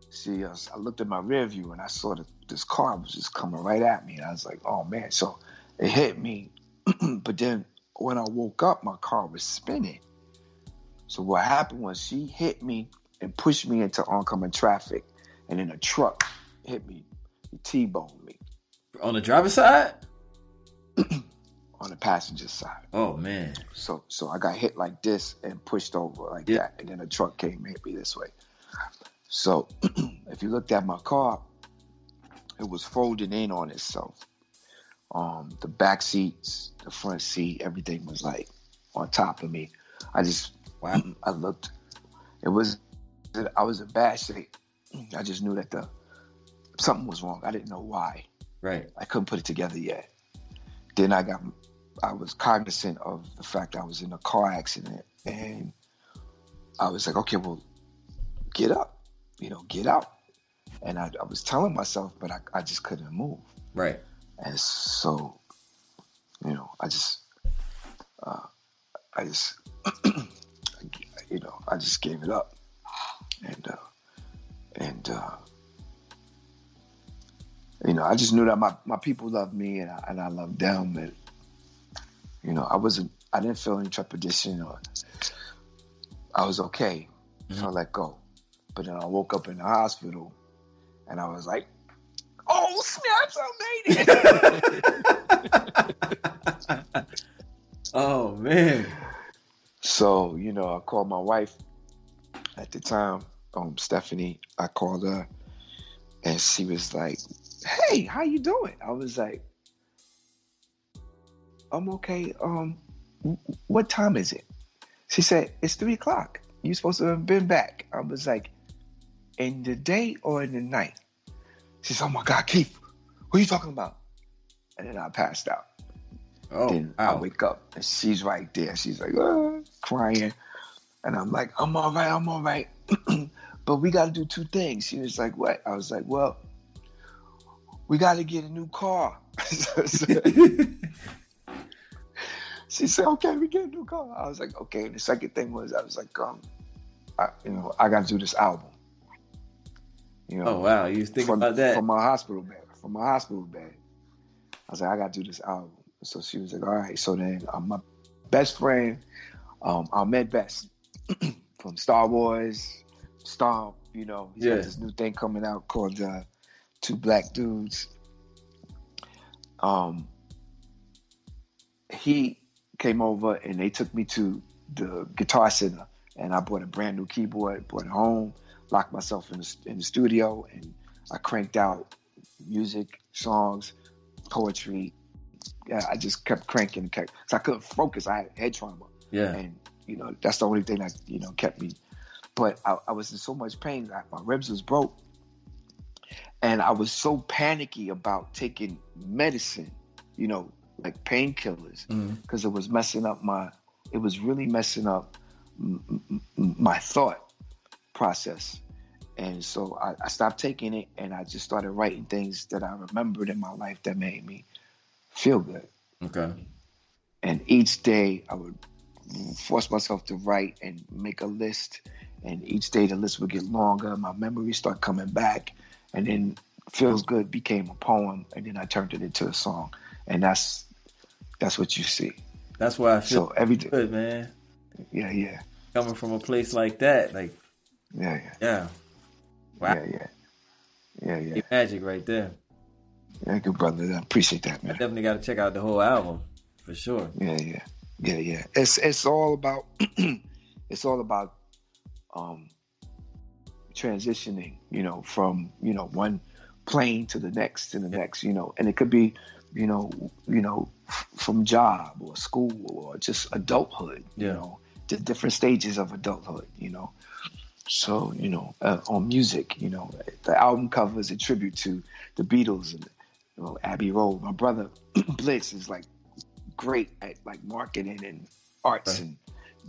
See, was, I, looked at my rear view and I saw that this car was just coming right at me. And I was like, oh man. So it hit me. but then when I woke up, my car was spinning. So what happened was she hit me and pushed me into oncoming traffic, and then a truck hit me, T-boned me. On the driver's side? on the passenger side. Oh man. So so I got hit like this and pushed over like yeah. that, and then a truck came and hit me this way. So if you looked at my car, it was folding in on itself. Um, the back seats, the front seat, everything was like on top of me. I just wow. I looked. It was I was in bad shape. I just knew that the something was wrong. I didn't know why. Right. I couldn't put it together yet. Then I got I was cognizant of the fact I was in a car accident and I was like, okay, well, get up, you know, get out. And I, I was telling myself, but I, I just couldn't move. Right. And so, you know, I just, uh, I just, you know, I just gave it up. And uh, and uh, you know, I just knew that my, my people loved me and I, and I loved them, and you know, I wasn't, I didn't feel any trepidation or I was okay, mm-hmm. so I let go. But then I woke up in the hospital, and I was like, "Oh snaps! I made it!" oh man. So you know, I called my wife at the time, um, Stephanie. I called her, and she was like, "Hey, how you doing?" I was like, "I'm okay. Um, what time is it?" She said, "It's three o'clock. You supposed to have been back." I was like, "In the day or in the night?" She said, "Oh my God, Keith, what are you talking about?" And then I passed out. Oh, then wow. I wake up and she's right there. She's like oh, crying, and I'm like, "I'm all right. I'm all right." but we got to do two things. She was like, "What?" I was like, "Well, we got to get a new car." she said, "Okay, we get a new car." I was like, "Okay." And the second thing was, I was like, "Um, I, you know, I got to do this album." You know, oh wow, you think about that from my hospital bed, from my hospital bed. I was like, "I got to do this album." So she was like, "All right." So then, um, my best friend, um, Ahmed Best from Star Wars, Stomp. You know, he's yeah. got this new thing coming out called uh, Two Black Dudes. Um, he came over and they took me to the Guitar Center, and I bought a brand new keyboard, brought it home, locked myself in the, in the studio, and I cranked out music, songs, poetry. Yeah, I just kept cranking, kept, so I couldn't focus. I had head trauma. Yeah, and you know that's the only thing that you know kept me but I, I was in so much pain that my ribs was broke. And I was so panicky about taking medicine, you know, like painkillers, because mm-hmm. it was messing up my, it was really messing up m- m- my thought process. And so I, I, stopped taking it and I just started writing things that I remembered in my life that made me feel good. Okay. And each day I would force myself to write and make a list and each day the list would get longer. My memories start coming back, and then "Feels Good" became a poem, and then I turned it into a song, and that's that's what you see. That's why I feel so every day, good, man. Yeah, yeah. Coming from a place like that, like yeah, yeah, yeah. Wow. Yeah, yeah, yeah, yeah. Magic right there. Yeah, good brother. I appreciate that, man. I definitely got to check out the whole album for sure. Yeah, yeah, yeah, yeah. It's it's all about it's all about um, transitioning, you know, from you know one plane to the next to the next, you know, and it could be, you know, you know, f- from job or school or just adulthood, yeah. you know, the different stages of adulthood, you know. So you know, uh, on music, you know, the album cover is a tribute to the Beatles and you know, Abbey Road. My brother Blitz is like great at like marketing and arts right. and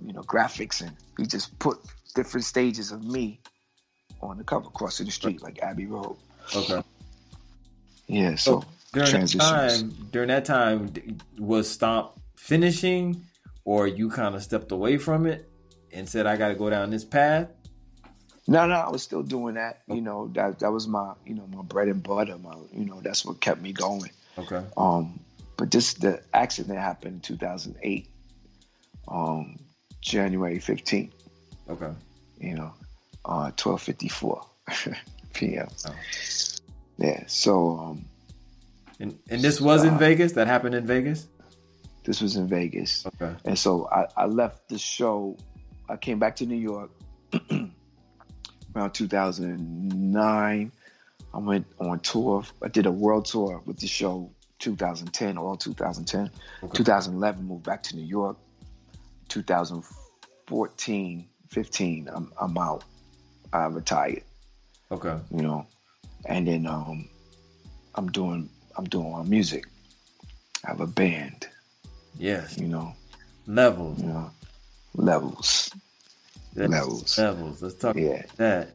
you know graphics, and he just put different stages of me on the cover crossing the street like Abbey Road. Okay. Yeah, so, so during that time, during that time, was Stomp finishing, or you kind of stepped away from it and said, "I got to go down this path"? No, no, I was still doing that. You know, that that was my, you know, my bread and butter. My, you know, that's what kept me going. Okay. Um, but this the accident happened in 2008, um, January 15th. Okay. You know, uh, twelve fifty four p.m. Oh. Yeah. So. Um, and and this was uh, in Vegas. That happened in Vegas. This was in Vegas. Okay. And so I, I left the show. I came back to New York around 2009. I went on tour. I did a world tour with the show 2010, all 2010. Okay. 2011, moved back to New York. 2014, 15, I'm I'm out. I retired. Okay. You know, and then um, I'm doing I'm doing my music. I have a band. Yes. You know. Levels. You know, levels. Levels. Levels. Let's talk yeah. about that.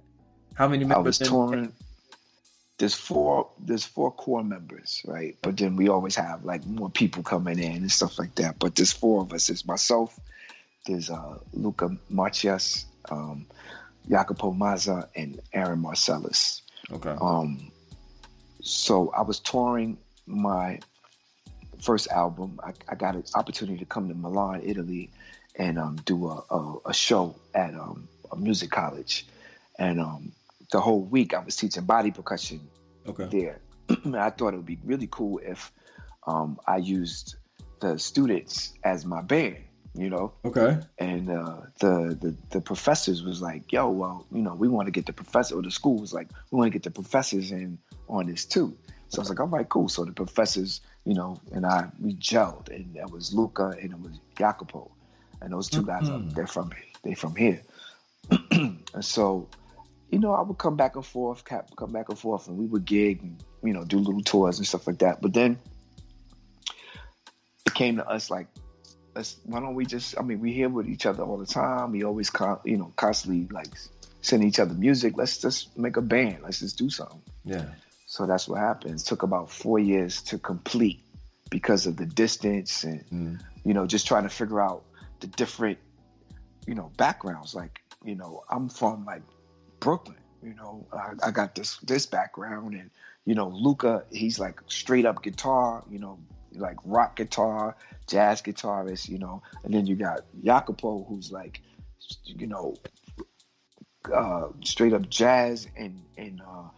How many members? I was touring. There's four. There's four core members, right? But then we always have like more people coming in and stuff like that. But there's four of us. It's myself, there's uh, Luca Marcias, um, Jacopo Mazza and Aaron Marcellus. Okay. Um, so I was touring my first album. I, I got an opportunity to come to Milan, Italy, and um, do a, a, a, show at um, a music college. And um, the whole week I was teaching body percussion okay. there. I thought it would be really cool if um, I used the students as my band, you know. Okay. And uh, the, the the professors was like, "Yo, well, you know, we want to get the professor." Or the school was like, "We want to get the professors in on this too." So I was like, "All right, cool." So the professors, you know, and I we gelled, and that was Luca and it was Jacopo, and those 2 guys, Mhm. they're from they're from here. and so, you know, I would come back and forth, cap- come back and forth, and we would gig and you know do little tours and stuff like that. But then it came to us like, let's why don't we just? I mean, we here with each other all the time. We always, con- you know, constantly like send each other music. Let's just make a band. Let's just do something. Yeah. So that's what happened. It took about four years to complete because of the distance and Mm. you know just trying to figure out the different you know backgrounds. Like you know, I'm from like Brooklyn. You know, I, I got this this background, and you know, Luca, he's like straight up guitar. You know, like rock guitar, jazz guitarist. You know, and then you got Jacopo, who's like, you know, uh, straight up jazz and and uh,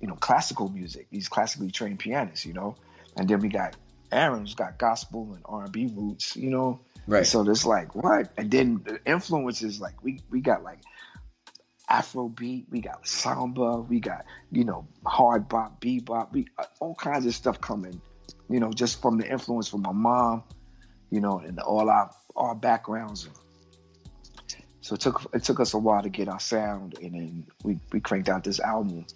you know classical music. He's classically trained pianist. You know, and then we got Aaron's got gospel and R and B roots. You know, Right. so there's like what, and then the influences like we we got like Afrobeat, we got samba, we got you know hard bop, bebop, we uh, all kinds of stuff coming. You know, just from the influence from my mom, you know, and all our our backgrounds. So it took it took us a while to get our sound, and then we we cranked out this album.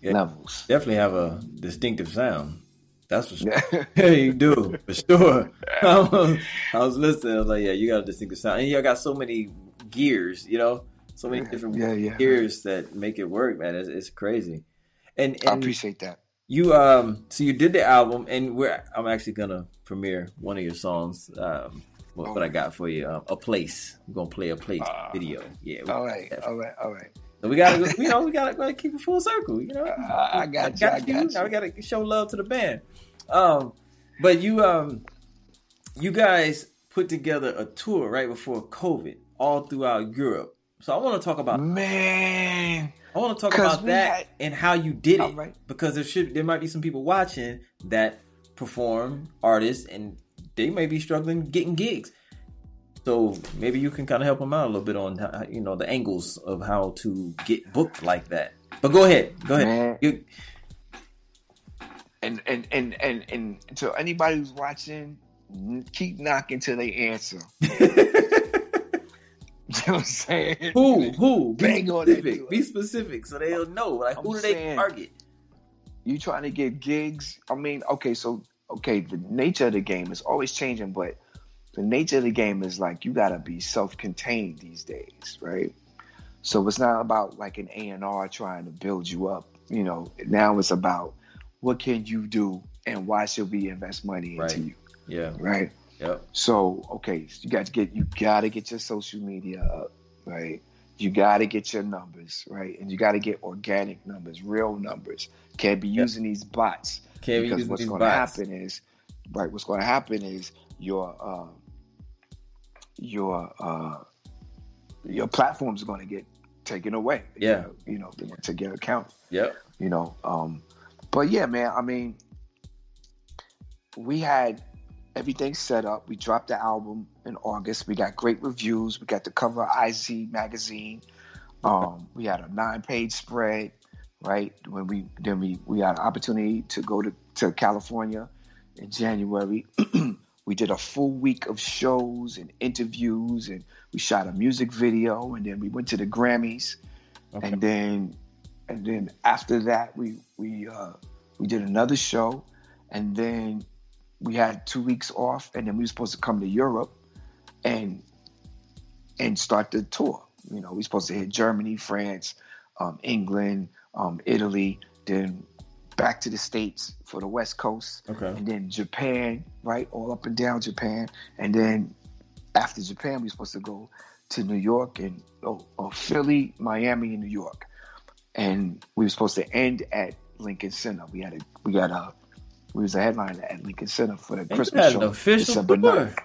Yeah. Levels. Definitely have a distinctive sound. That's for sure. Yeah. You do for sure. I was, I was listening. I was like, yeah, you got a distinctive sound, and you got so many gears. You know, so many different yeah, yeah. gears that make it work, man. It's, it's crazy. And, I appreciate that. you, um, so you did the album, and we're I'm actually gonna premiere one of your songs. Um, what, what I got for you? Um, a place. I'm gonna play a place Ah. video. Yeah. All right, all right, all right. So we gotta, you know, we gotta, gotta keep it full circle. You know, I- I got you, I got you. Now we gotta show love to the band. Um, but you, um, you guys put together a tour right before COVID, all throughout Europe. So I want to talk about, Man, I want to talk about that had- and how you did it, right. because there should, there might be some people watching that perform artists, and they may be struggling getting gigs. So maybe you can kind of help them out a little bit on how, you know the angles of how to get booked like that. But go ahead, go ahead. You, and and and and and to anybody who's watching, keep knocking till they answer. You know what I'm saying? who who be Bang on specific? Be specific so they'll know. Like I'm who do they target? You trying to get gigs? I mean, okay, so okay, the nature of the game is always changing, but the nature of the game is like you gotta be self-contained these days, right? So it's not about like an A and R trying to build you up. You know, now it's about what can you do and why should we invest money into Right. you, Yeah. right? Yep. So okay, so you got to get you got to get your social media up, right? You got to get your numbers right, and you got to get organic numbers, real numbers. Can't be Yep. using these bots Can't be because what's going to happen is, right? What's going to happen is your uh, your uh, your platforms are going to get taken away. Yeah. gonna, you know, to get account Yeah, you know. Um, but yeah, man, I mean, we had everything set up. We dropped the album in August. We got great reviews. We got the cover of IZ magazine. Um, we had a nine-page spread, right? When we then we we had an opportunity to go to to California in January. we did a full week of shows and interviews, and we shot a music video, and then we went to the Grammys Okay. and then and then after that we we uh we did another show and then we had two weeks off and then we were supposed to come to europe and and start the tour you know we were supposed to hit germany france um, england um, italy then back to the states for the west coast Okay. and then japan right all up and down japan and then after japan we were supposed to go to New York and oh, oh, Philly, Miami, and New York, and we were supposed to end at Lincoln Center. We had a we got a we was a headliner at Lincoln Center for the Christmas show. official December tour. 9th.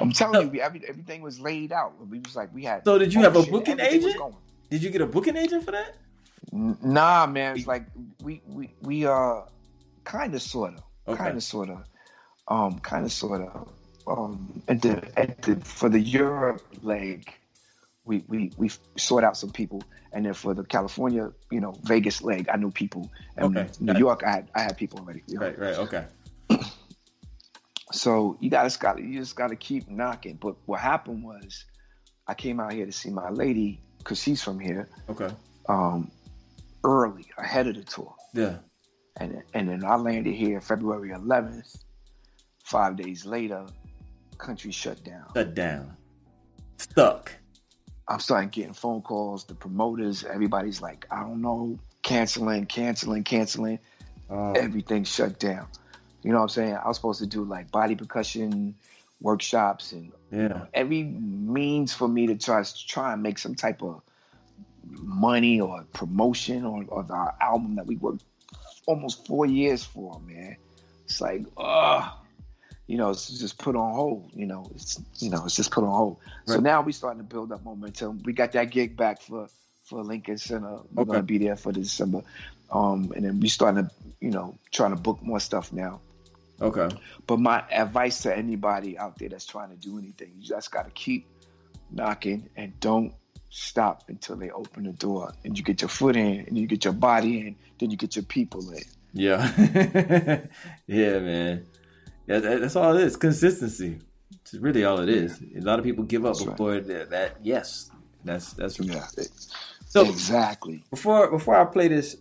I'm telling you, we, every, everything was laid out. We was like, we had. So did you have a shit, booking everything agent? Did you get a booking agent for that? N- Nah, man. It's like we we we uh kind of sort of Okay. kind of sort of um kind of sort of um at the at the for the Europe leg we we we sort out some people and then for the California you know Vegas leg I knew people and Okay, New. York I had I had people already you know? Right, right, okay. so you gotta got you just gotta keep knocking but what happened was I came out here to see my lady because she's from here Okay. um early ahead of the tour Yeah. and and then I landed here February 11th. Five days later, country shut down. Shut down. Stuck. I'm starting getting phone calls. The promoters, everybody's like, I don't know, canceling, canceling, canceling. Oh, Everything shut down. You know what I'm saying? I was supposed to do like body percussion workshops and yeah. every means for me to try to try and make some type of money or promotion or, or our album that we worked almost four years for, man. It's like, ugh. You know, it's just put on hold. You know, it's you know, it's just put on hold. So now we starting to build up momentum. We got that gig back for for Lincoln Center. We're Okay. gonna be there for December. Um, and then we starting to, you know, trying to book more stuff now. Okay. But my advice to anybody out there that's trying to do anything, you just got to keep knocking and don't stop until they open the door and you get your foot in and you get your body in, then you get your people in. Yeah. yeah, man. Yeah, that, that's all it is. Consistency. It's really all it is. A lot of people give up That's right. before that, that. Yes, that's that's Yeah, So exactly. before before I play this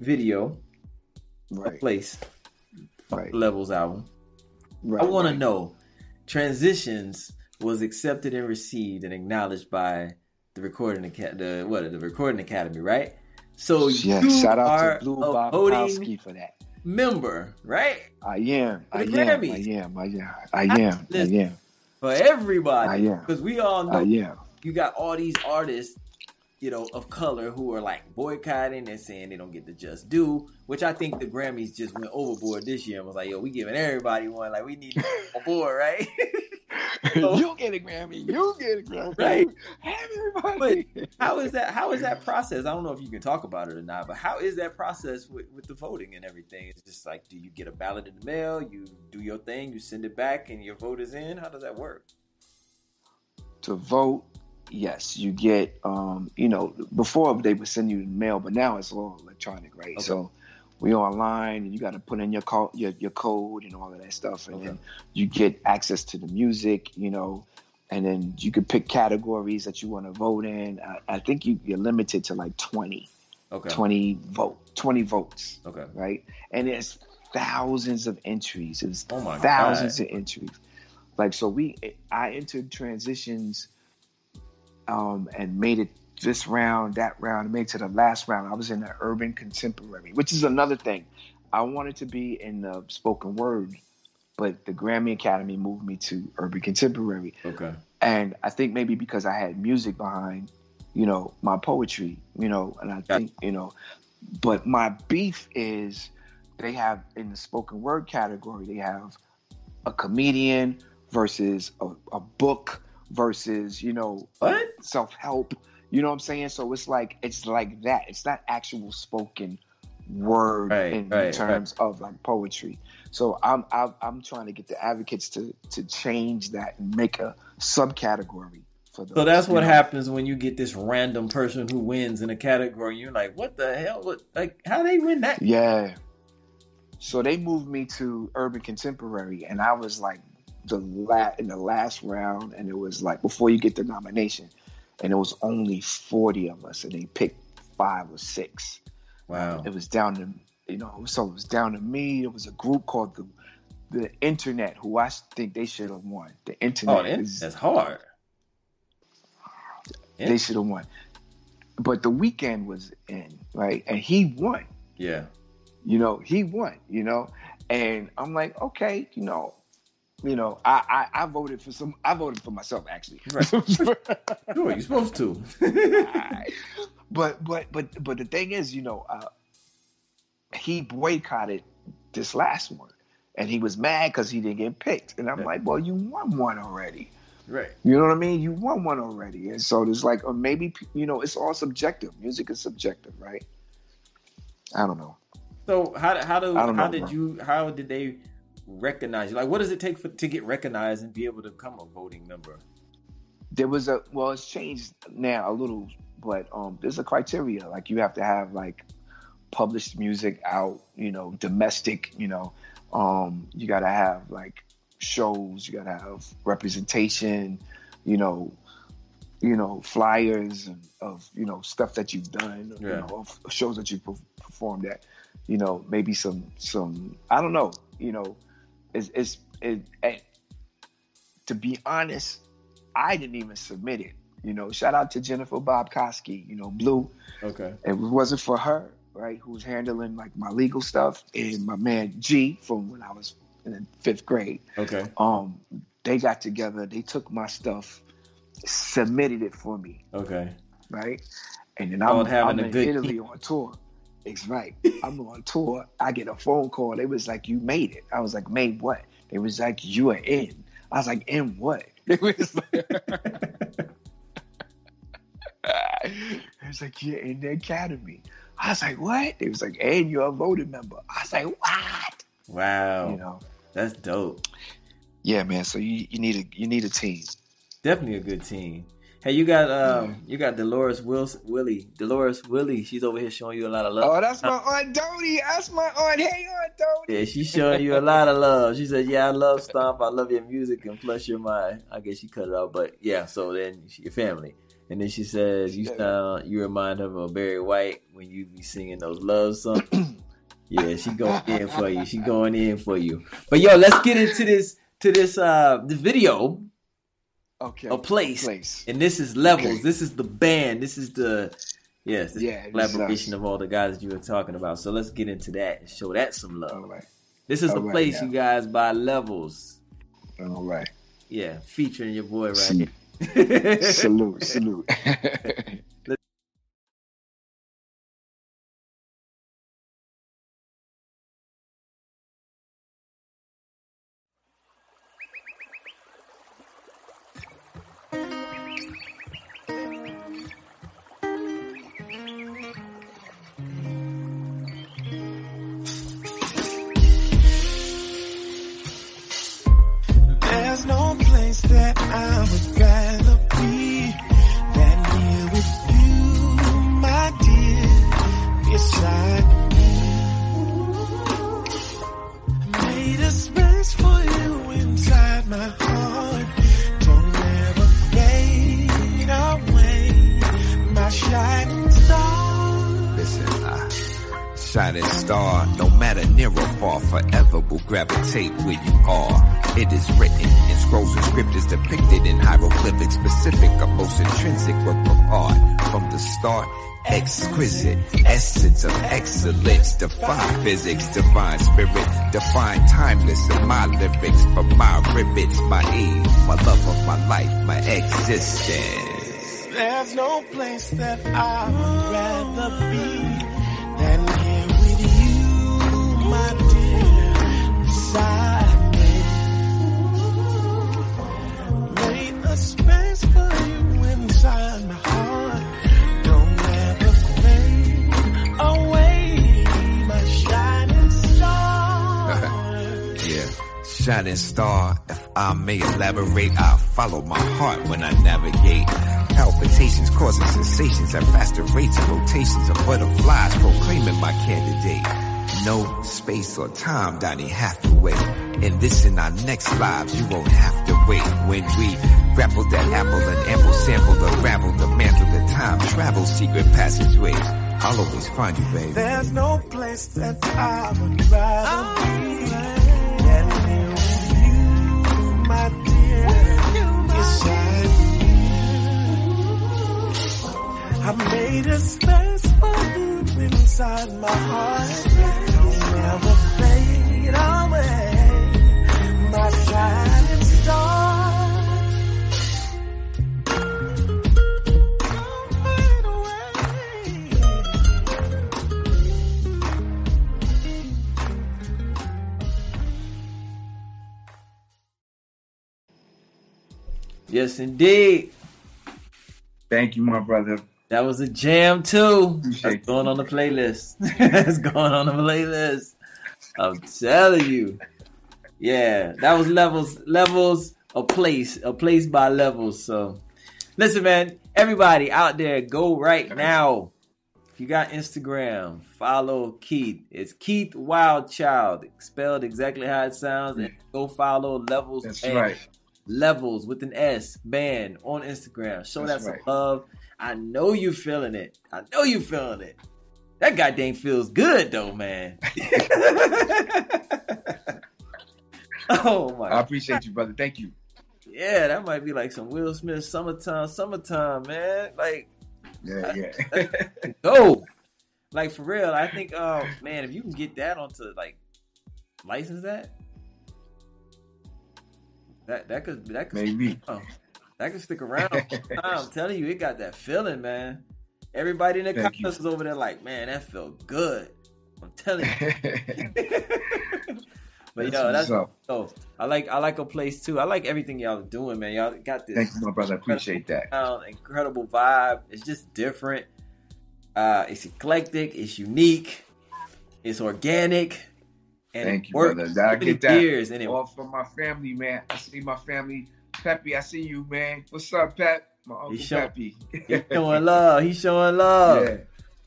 video, Right, place right, levels album, right. I want to know transitions was accepted and received and acknowledged by the recording. The what? The recording academy, right? So Yeah, you shout out to Blue Bob for that. Member, right? I am. I the am. I am. I am. I am. I am. For everybody, I am. because we all know I am. you got all these artists, you know, of color who are like boycotting and saying they don't get the just due, which I think the Grammys just went overboard this year and was like, yo, we giving everybody one, like we need a board, right? So- you get a Grammy. You get a Grammy. Right. Have everybody. how is that? How is that process? I don't know if you can talk about it or not, but how is that process with, with the voting and everything? It's just like, do you get a ballot in the mail? You do your thing, you send it back, and your vote is in. How does that work? to vote, yes, you get, um, you know, before they would send you mail, but now it's all electronic, right? Okay. So we online and you got to put in your, co- your your code and all of that stuff, and Okay. then you get access to the music, you know, and then you can pick categories that you want to vote in. I, I think you, you're limited to like 20, Okay. 20 vote, 20 votes, Okay. right? And it's thousands of entries. It's Oh thousands God. of entries. Like so, we I entered transitions, um, and made it this round, that round, made it to the last round. I was in the urban contemporary, which is another thing. I wanted to be in the spoken word, but the Grammy Academy moved me to urban contemporary. Okay. And I think maybe because I had music behind, you know, my poetry, you know, and I think, you know, but my beef is they have in the spoken word category, they have a comedian versus a, a book versus, you know, What? self help. You know what I'm saying? So it's like it's like that. It's not actual spoken word Right, in right, terms of like poetry. So I'm, I'm I'm trying to get the advocates to to change that and make a subcategory for those. So that's what know? happens when you get this random person who wins in a category. You're like, what the hell? What, like, how they win that? Yeah. So they moved me to urban contemporary, and I was like the la- in the last round, and it was like before you get the nomination, and it was only forty of us, and they picked five or six. Wow. It was down to you know, so it was down to me. It was a group called the the Internet, who I think they should have won. The oh, Internet Oh, that- is that's hard. Yeah. they should have won, but the Weeknd was in right, and he won. Yeah. you know, he won, you know, and I'm like, okay, you know, you know, I, I, I voted for some. I voted for myself actually. Right. sure, you're supposed to. but but but but the thing is, you know, uh, he boycotted this last one, and he was mad because he didn't get picked. And I'm like, well, you won one already. right. You know what I mean? You won one already, and so it's like, or maybe you know, it's all subjective. Music is subjective, right? I don't know. So how how do how know, did bro. you how did they recognize you? Like, what does it take for to get recognized and be able to become a voting member? There was a well, it's changed now a little, but um, there's a criteria. Like you have to have like published music out, you know, domestic, you know, um, you gotta have like shows, you gotta have representation, you know, you know, flyers and of you know stuff that you've done, you know, of shows that you performed at, you know, maybe some some I don't know, you know, it's it's it, it, to be honest, I didn't even submit it. You know, shout out to Jennifer Bobkowski, you know, Blue. Okay. It wasn't for her, right, who's handling like my legal stuff, and my man G from when I was in the fifth grade, Okay. um, they got together, they took my stuff, submitted it for me, Okay. right? And then I'm, having I'm a in good Italy on tour. It's right. I'm on tour. I get a phone call. They was like, "You made it." I was like, "Made what?" They was like, "You are in." I was like, "In what?" It was like, was like, "You're in the academy." I was like, "What?" They was like, "And you're a voting member." I was like, "What?" Wow. You know? That's dope. Yeah, man. So you, you need a you need a team. Definitely a good team. Hey, you got um, you got Dolores Willie. Dolores Willie. She's over here showing you a lot of love. Oh, that's my aunt Dodie. That's my aunt. Hey, aunt Dodie. Yeah, she's showing you a lot of love. She said, "Yeah, I love Stomp. I love your music, and plus you're my." I guess she cut it out, but yeah. So then she, your family, and then she says, "You sound, you remind her of Barry White when you be singing those love songs." yeah, she going in for you. She going in for you. But yo, let's get into this to this uh the video Okay. a place. Place. And this is levels. Okay. This is the band. This is the yes, this Yeah, collaboration of all the guys that you were talking about. So let's get into that and show that some love. All right. This is All the right, place, now. you guys, by levels. All right. Yeah, featuring your boy right Salute. here. salute. Salute. exquisite essence of excellence, define physics, divine spirit, define timeless in my lyrics, for my ribbons, my age, my love of my life, my existence. There's no place that I would rather be Shining star, if I may elaborate, I follow my heart when I navigate. Palpitations causing sensations at faster rates and rotations of butterflies proclaiming my candidate. No space or time, Donny Hathaway. And this in our next lives, you won't have to wait. When we grapple that apple and ample sample, the unravel the mantle, the time travel secret passageways. I'll always find you, baby. There's no place that I would rather be than here I made a space for you inside my heart. Don't ever fade away, my child. Yes, indeed. Thank you, my brother. That was a jam too. Appreciate That's going on the playlist. That's going on the playlist. I'm telling you. Yeah, that was levels, levels, a place, a place by levels. So, listen, man, everybody out there, go right now. If you got Instagram, follow Keith. It's Keith Wildchild, spelled exactly how it sounds, and go follow Levels. That's Band. right. Levels with an S band on Instagram. Show That's that right. some love. I know you feeling it. I know you feeling it. That goddamn feels good though, man. oh my I appreciate you, brother. Thank you. yeah, that might be like some Will Smith summertime, summertime, man. Like Yeah, yeah. go. Like for real, I think um man, if you can get that onto like license that, that that could that could Maybe. that could stick around. I'm telling you, it got that feeling, man. Everybody in the Thank comments was over there like, man, that felt good. I'm telling you. but you know, that's oh, I like I like a place too. I like everything y'all are doing, man. Y'all got this Thank you, my brother. I appreciate that. sound, incredible vibe. It's just different. Uh, it's eclectic. It's unique. It's organic. And Thank you, brother. I get that. years, and it All for my family, man. I see my family. Peppy, I see you, man. What's up, Pep? My uncle He show- Peppy. he's showing love. He's showing love. yeah,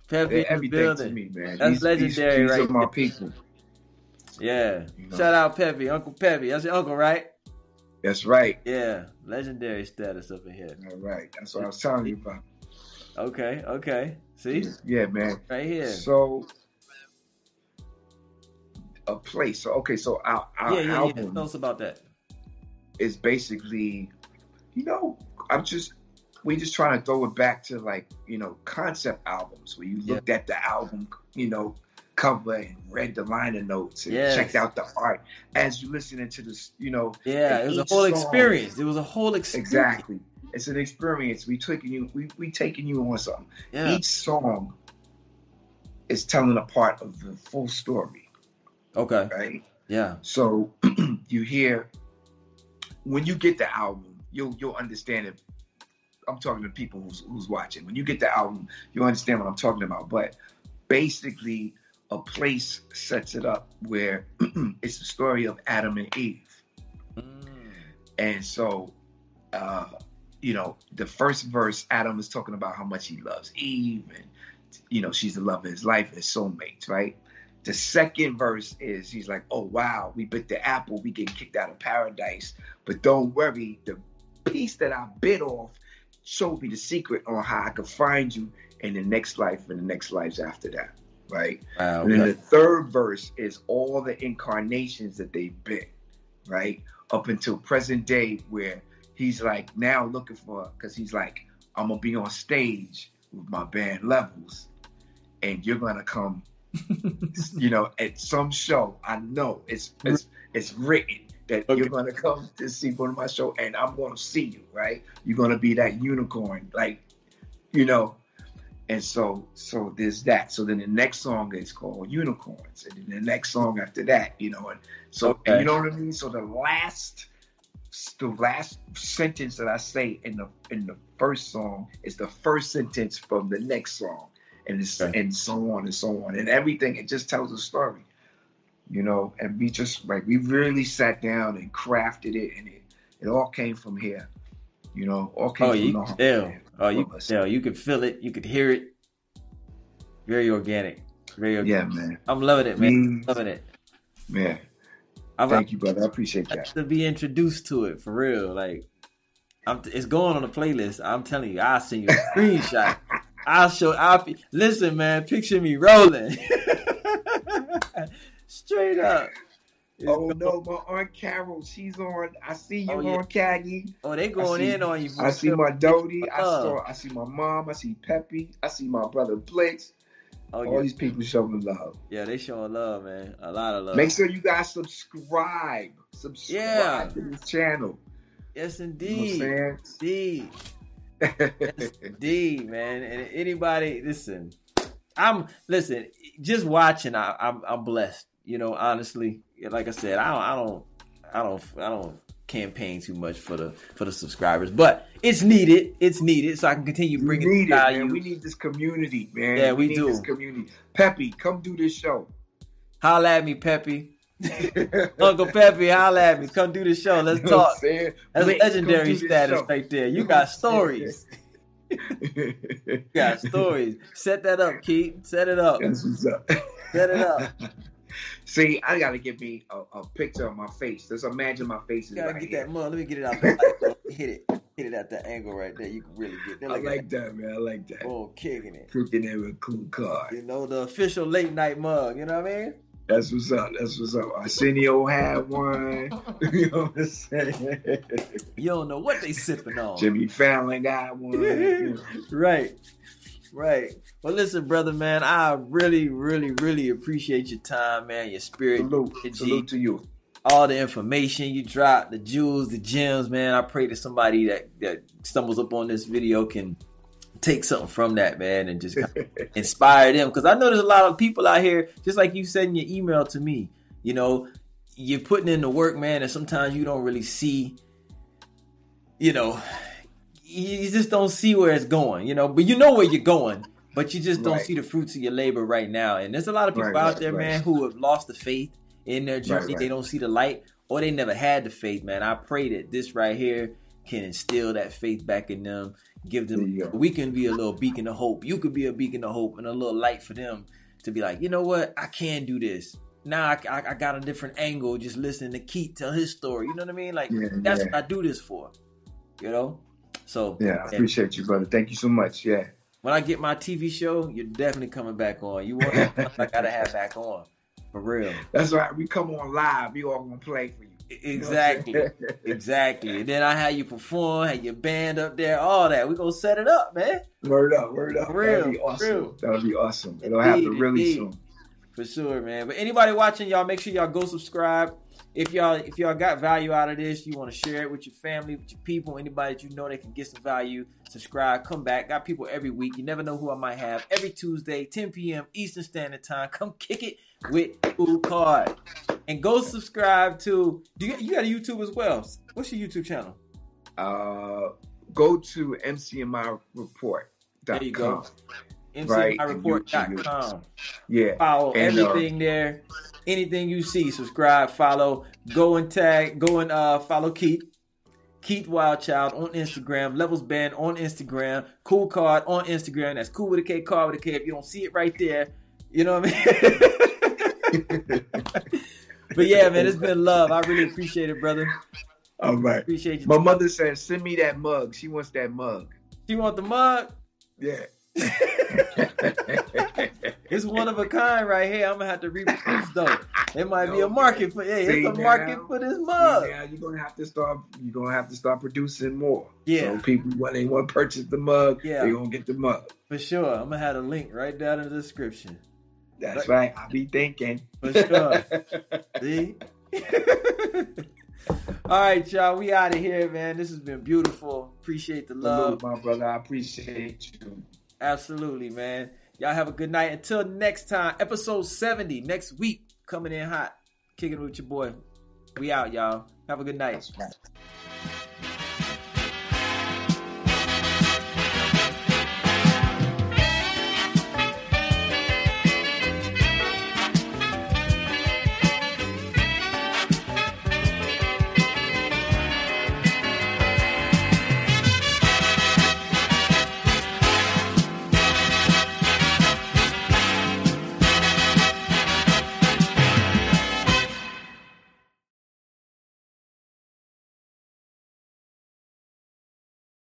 Peppy the everything to me, man. That's These- legendary these, these right my people. Yeah. You know. Shout out Peppy, Uncle Peppy. That's your uncle, right? That's right. Yeah. Legendary status up in here. All right. That's what I was telling you about. Okay. Okay. See, Yeah, man. right here. So a place. So okay, so our, our yeah, yeah, yeah. album Tell us about that. is basically, you know, I'm just we just trying to throw it back to like, you know, concept albums where you Yeah. looked at the album, you know, cover and read the liner notes and Yes. checked out the art as you listening to this, you know, Yeah, it was a whole song- experience. It was a whole experience. exactly. It's an experience. We taking you we we taking you on something. Yeah. Each song is telling a part of the full story, Okay. right? Yeah. So you hear when you get the album, you'll you'll understand it. I'm talking to people who's who's watching. When you get the album, you'll understand what I'm talking about. But basically, a place sets it up where it's the story of Adam and Eve. Mm. And so, uh, you know, the first verse, Adam is talking about how much he loves Eve, and you know, she's the love of his life, his soulmates, right? The second verse is he's like, "Oh wow, we bit the apple, we get kicked out of paradise, but don't worry, the piece that I bit off showed me the secret on how I could find you in the next life and the next lives after that, right?" Wow. And then the third verse is all the incarnations that they've been, right? Up until present day, where he's like now looking for, because he's like, I'm gonna be on stage with my band Levels, and you're gonna come, you know, at some show. I know it's it's it's written that Okay. you're gonna come to see one of my show, and I'm gonna see you, right? You're gonna be that unicorn, like, you know, and so, so there's that. So then the next song is called Unicorns, and then the next song after that, you know, and so Okay. and you know what I mean. So the last, the last sentence that I say in the in the first song is the first sentence from the next song, and it's Okay. and so on and so on, and everything. It just tells a story, you know. And we just like we really sat down and crafted it, and it it all came from here, you know. All came Oh, from you the tell. Oh, you can tell. You could feel it. You could hear it. Very organic. Very organic. Yeah, man. I'm loving it, man. Loving it. Man, I'm thank you, brother. I appreciate that. to be introduced to it for real. Like, I'm, it's going on the playlist. I'm telling you, I'll send you a screenshot. I'll show. I'll be, listen, man. Picture me rolling, straight up. It's Oh go- no, my aunt Carol, she's on. I see you Oh, yeah. on Caggy. Oh, they going see- in on you. I see my Dodie. I saw. I see my mom. I see Peppy. I see my brother Blitz. Oh, All yeah. these people showing love. yeah, they showing love, man. A lot of love. Make sure you guys subscribe. Subscribe Yeah. to this channel. yes, You know indeed. I'm Indeed. man. And anybody, listen, I'm listen. Just watching, I, I'm I'm blessed. You know, honestly, like I said, I don't, I don't, I don't, I don't campaign too much for the for the subscribers, but it's needed. It's needed so I can continue We bringing need value. man. We need this community, man. Yeah, we need do. this community. Peppy, come do this show. Holla at me, Peppy. Uncle Peppy, holla at me. Come do the show. Let's You know talk. That's come legendary status right there. You got stories. You got stories. Set that up, Keith. Set it up. That's what's up. Set it up. See, I gotta get me a, a picture of my face. Just imagine my face is You gotta right get here. that mug. Let me get it out the Hit it. Hit it at that angle right there. You can really get that. I like that, man. I like that. Oh, kicking it. Cooking it with a Kool Kard. You know, the official late night mug. You know what I mean? That's what's up. That's what's up. Arsenio had one. you know what I'm saying? You don't know what they sipping on. Jimmy Fallon got one. You know. right. Right. Well, listen, brother, man, I really, really, really appreciate your time, man, your spirit, Salute. your Salute to you. all the information you dropped, the jewels, the gems, man. I pray that somebody that, that stumbles up on this video can take something from that, man, and just kind of inspire them. Because I know there's a lot of people out here, just like you said in your email to me, you know, you're putting in the work, man, and sometimes you don't really see, you know, you just don't see where it's going, you know, but you know where you're going, but you just don't Right. see the fruits of your labor right now. And there's a lot of people Right, out right, there, man, who have lost the faith in their journey. They don't see the light or they never had the faith, man. I pray that this right here can instill that faith back in them, give them, we can be a little beacon of hope. You could be a beacon of hope and a little light for them to be like, you know what? I can do this. Now I, I, I got a different angle just listening to Keith tell his story. You know what I mean? Like, Yeah, that's yeah. what I do this for, you know? So, Yeah, I appreciate you, brother. Thank you so much. Yeah. when I get my TV show, you're definitely coming back on. You want I gotta have back on. For real. That's right. We come on live. We all gonna play for you. You know what I'm Exactly. Exactly. And then I have you perform, have your band up there, all that. we gonna set it up, man. word up, word up. Real, That'll be awesome. real. That'll be awesome. It'll happen really indeed. soon. For sure, man. But anybody watching, y'all make sure y'all go subscribe. If y'all if y'all got value out of this, you want to share it with your family, with your people, anybody that you know that can get some value. Subscribe, come back. Got people every week. You never know who I might have. Every Tuesday, 10 p.m. Eastern Standard Time. Come kick it with Kool Kard. And go subscribe to do you, you got a YouTube as well. What's your YouTube channel? Uh, go to mcmireport.com. There you go. Right, MCMyReport.com. Yeah. Follow And, uh, everything there. Anything you see, subscribe, follow. Go and tag, go and uh, follow Keith. Keith Wildchild on Instagram, Levels Band on Instagram, Kool Kard on Instagram. That's cool with a K, card with a K. If you don't see it right there, you know what I mean? but yeah, man, it's been love. I really appreciate it, brother. All right. Appreciate you. My mother says, send me that mug. She wants that mug. She want the mug? Yeah. It's one of a kind right here. I'm gonna have to reproduce though. There might be a market for yeah, it's a market now? for this mug. Yeah, you're gonna have to start. You're gonna have to start producing more. Yeah. So people when they want to purchase the mug, Yeah. they're gonna get the mug. For sure. I'm gonna have a link right down in the description. That's right. I be thinking. For sure. See? All right, y'all. We out of here, man. This has been beautiful. Appreciate the love. Salute, my brother. I appreciate you. Absolutely, man. Y'all have a good night. Until next time, episode 70 next week. Coming in hot. Kicking with your boy. We out, y'all. Have a good night.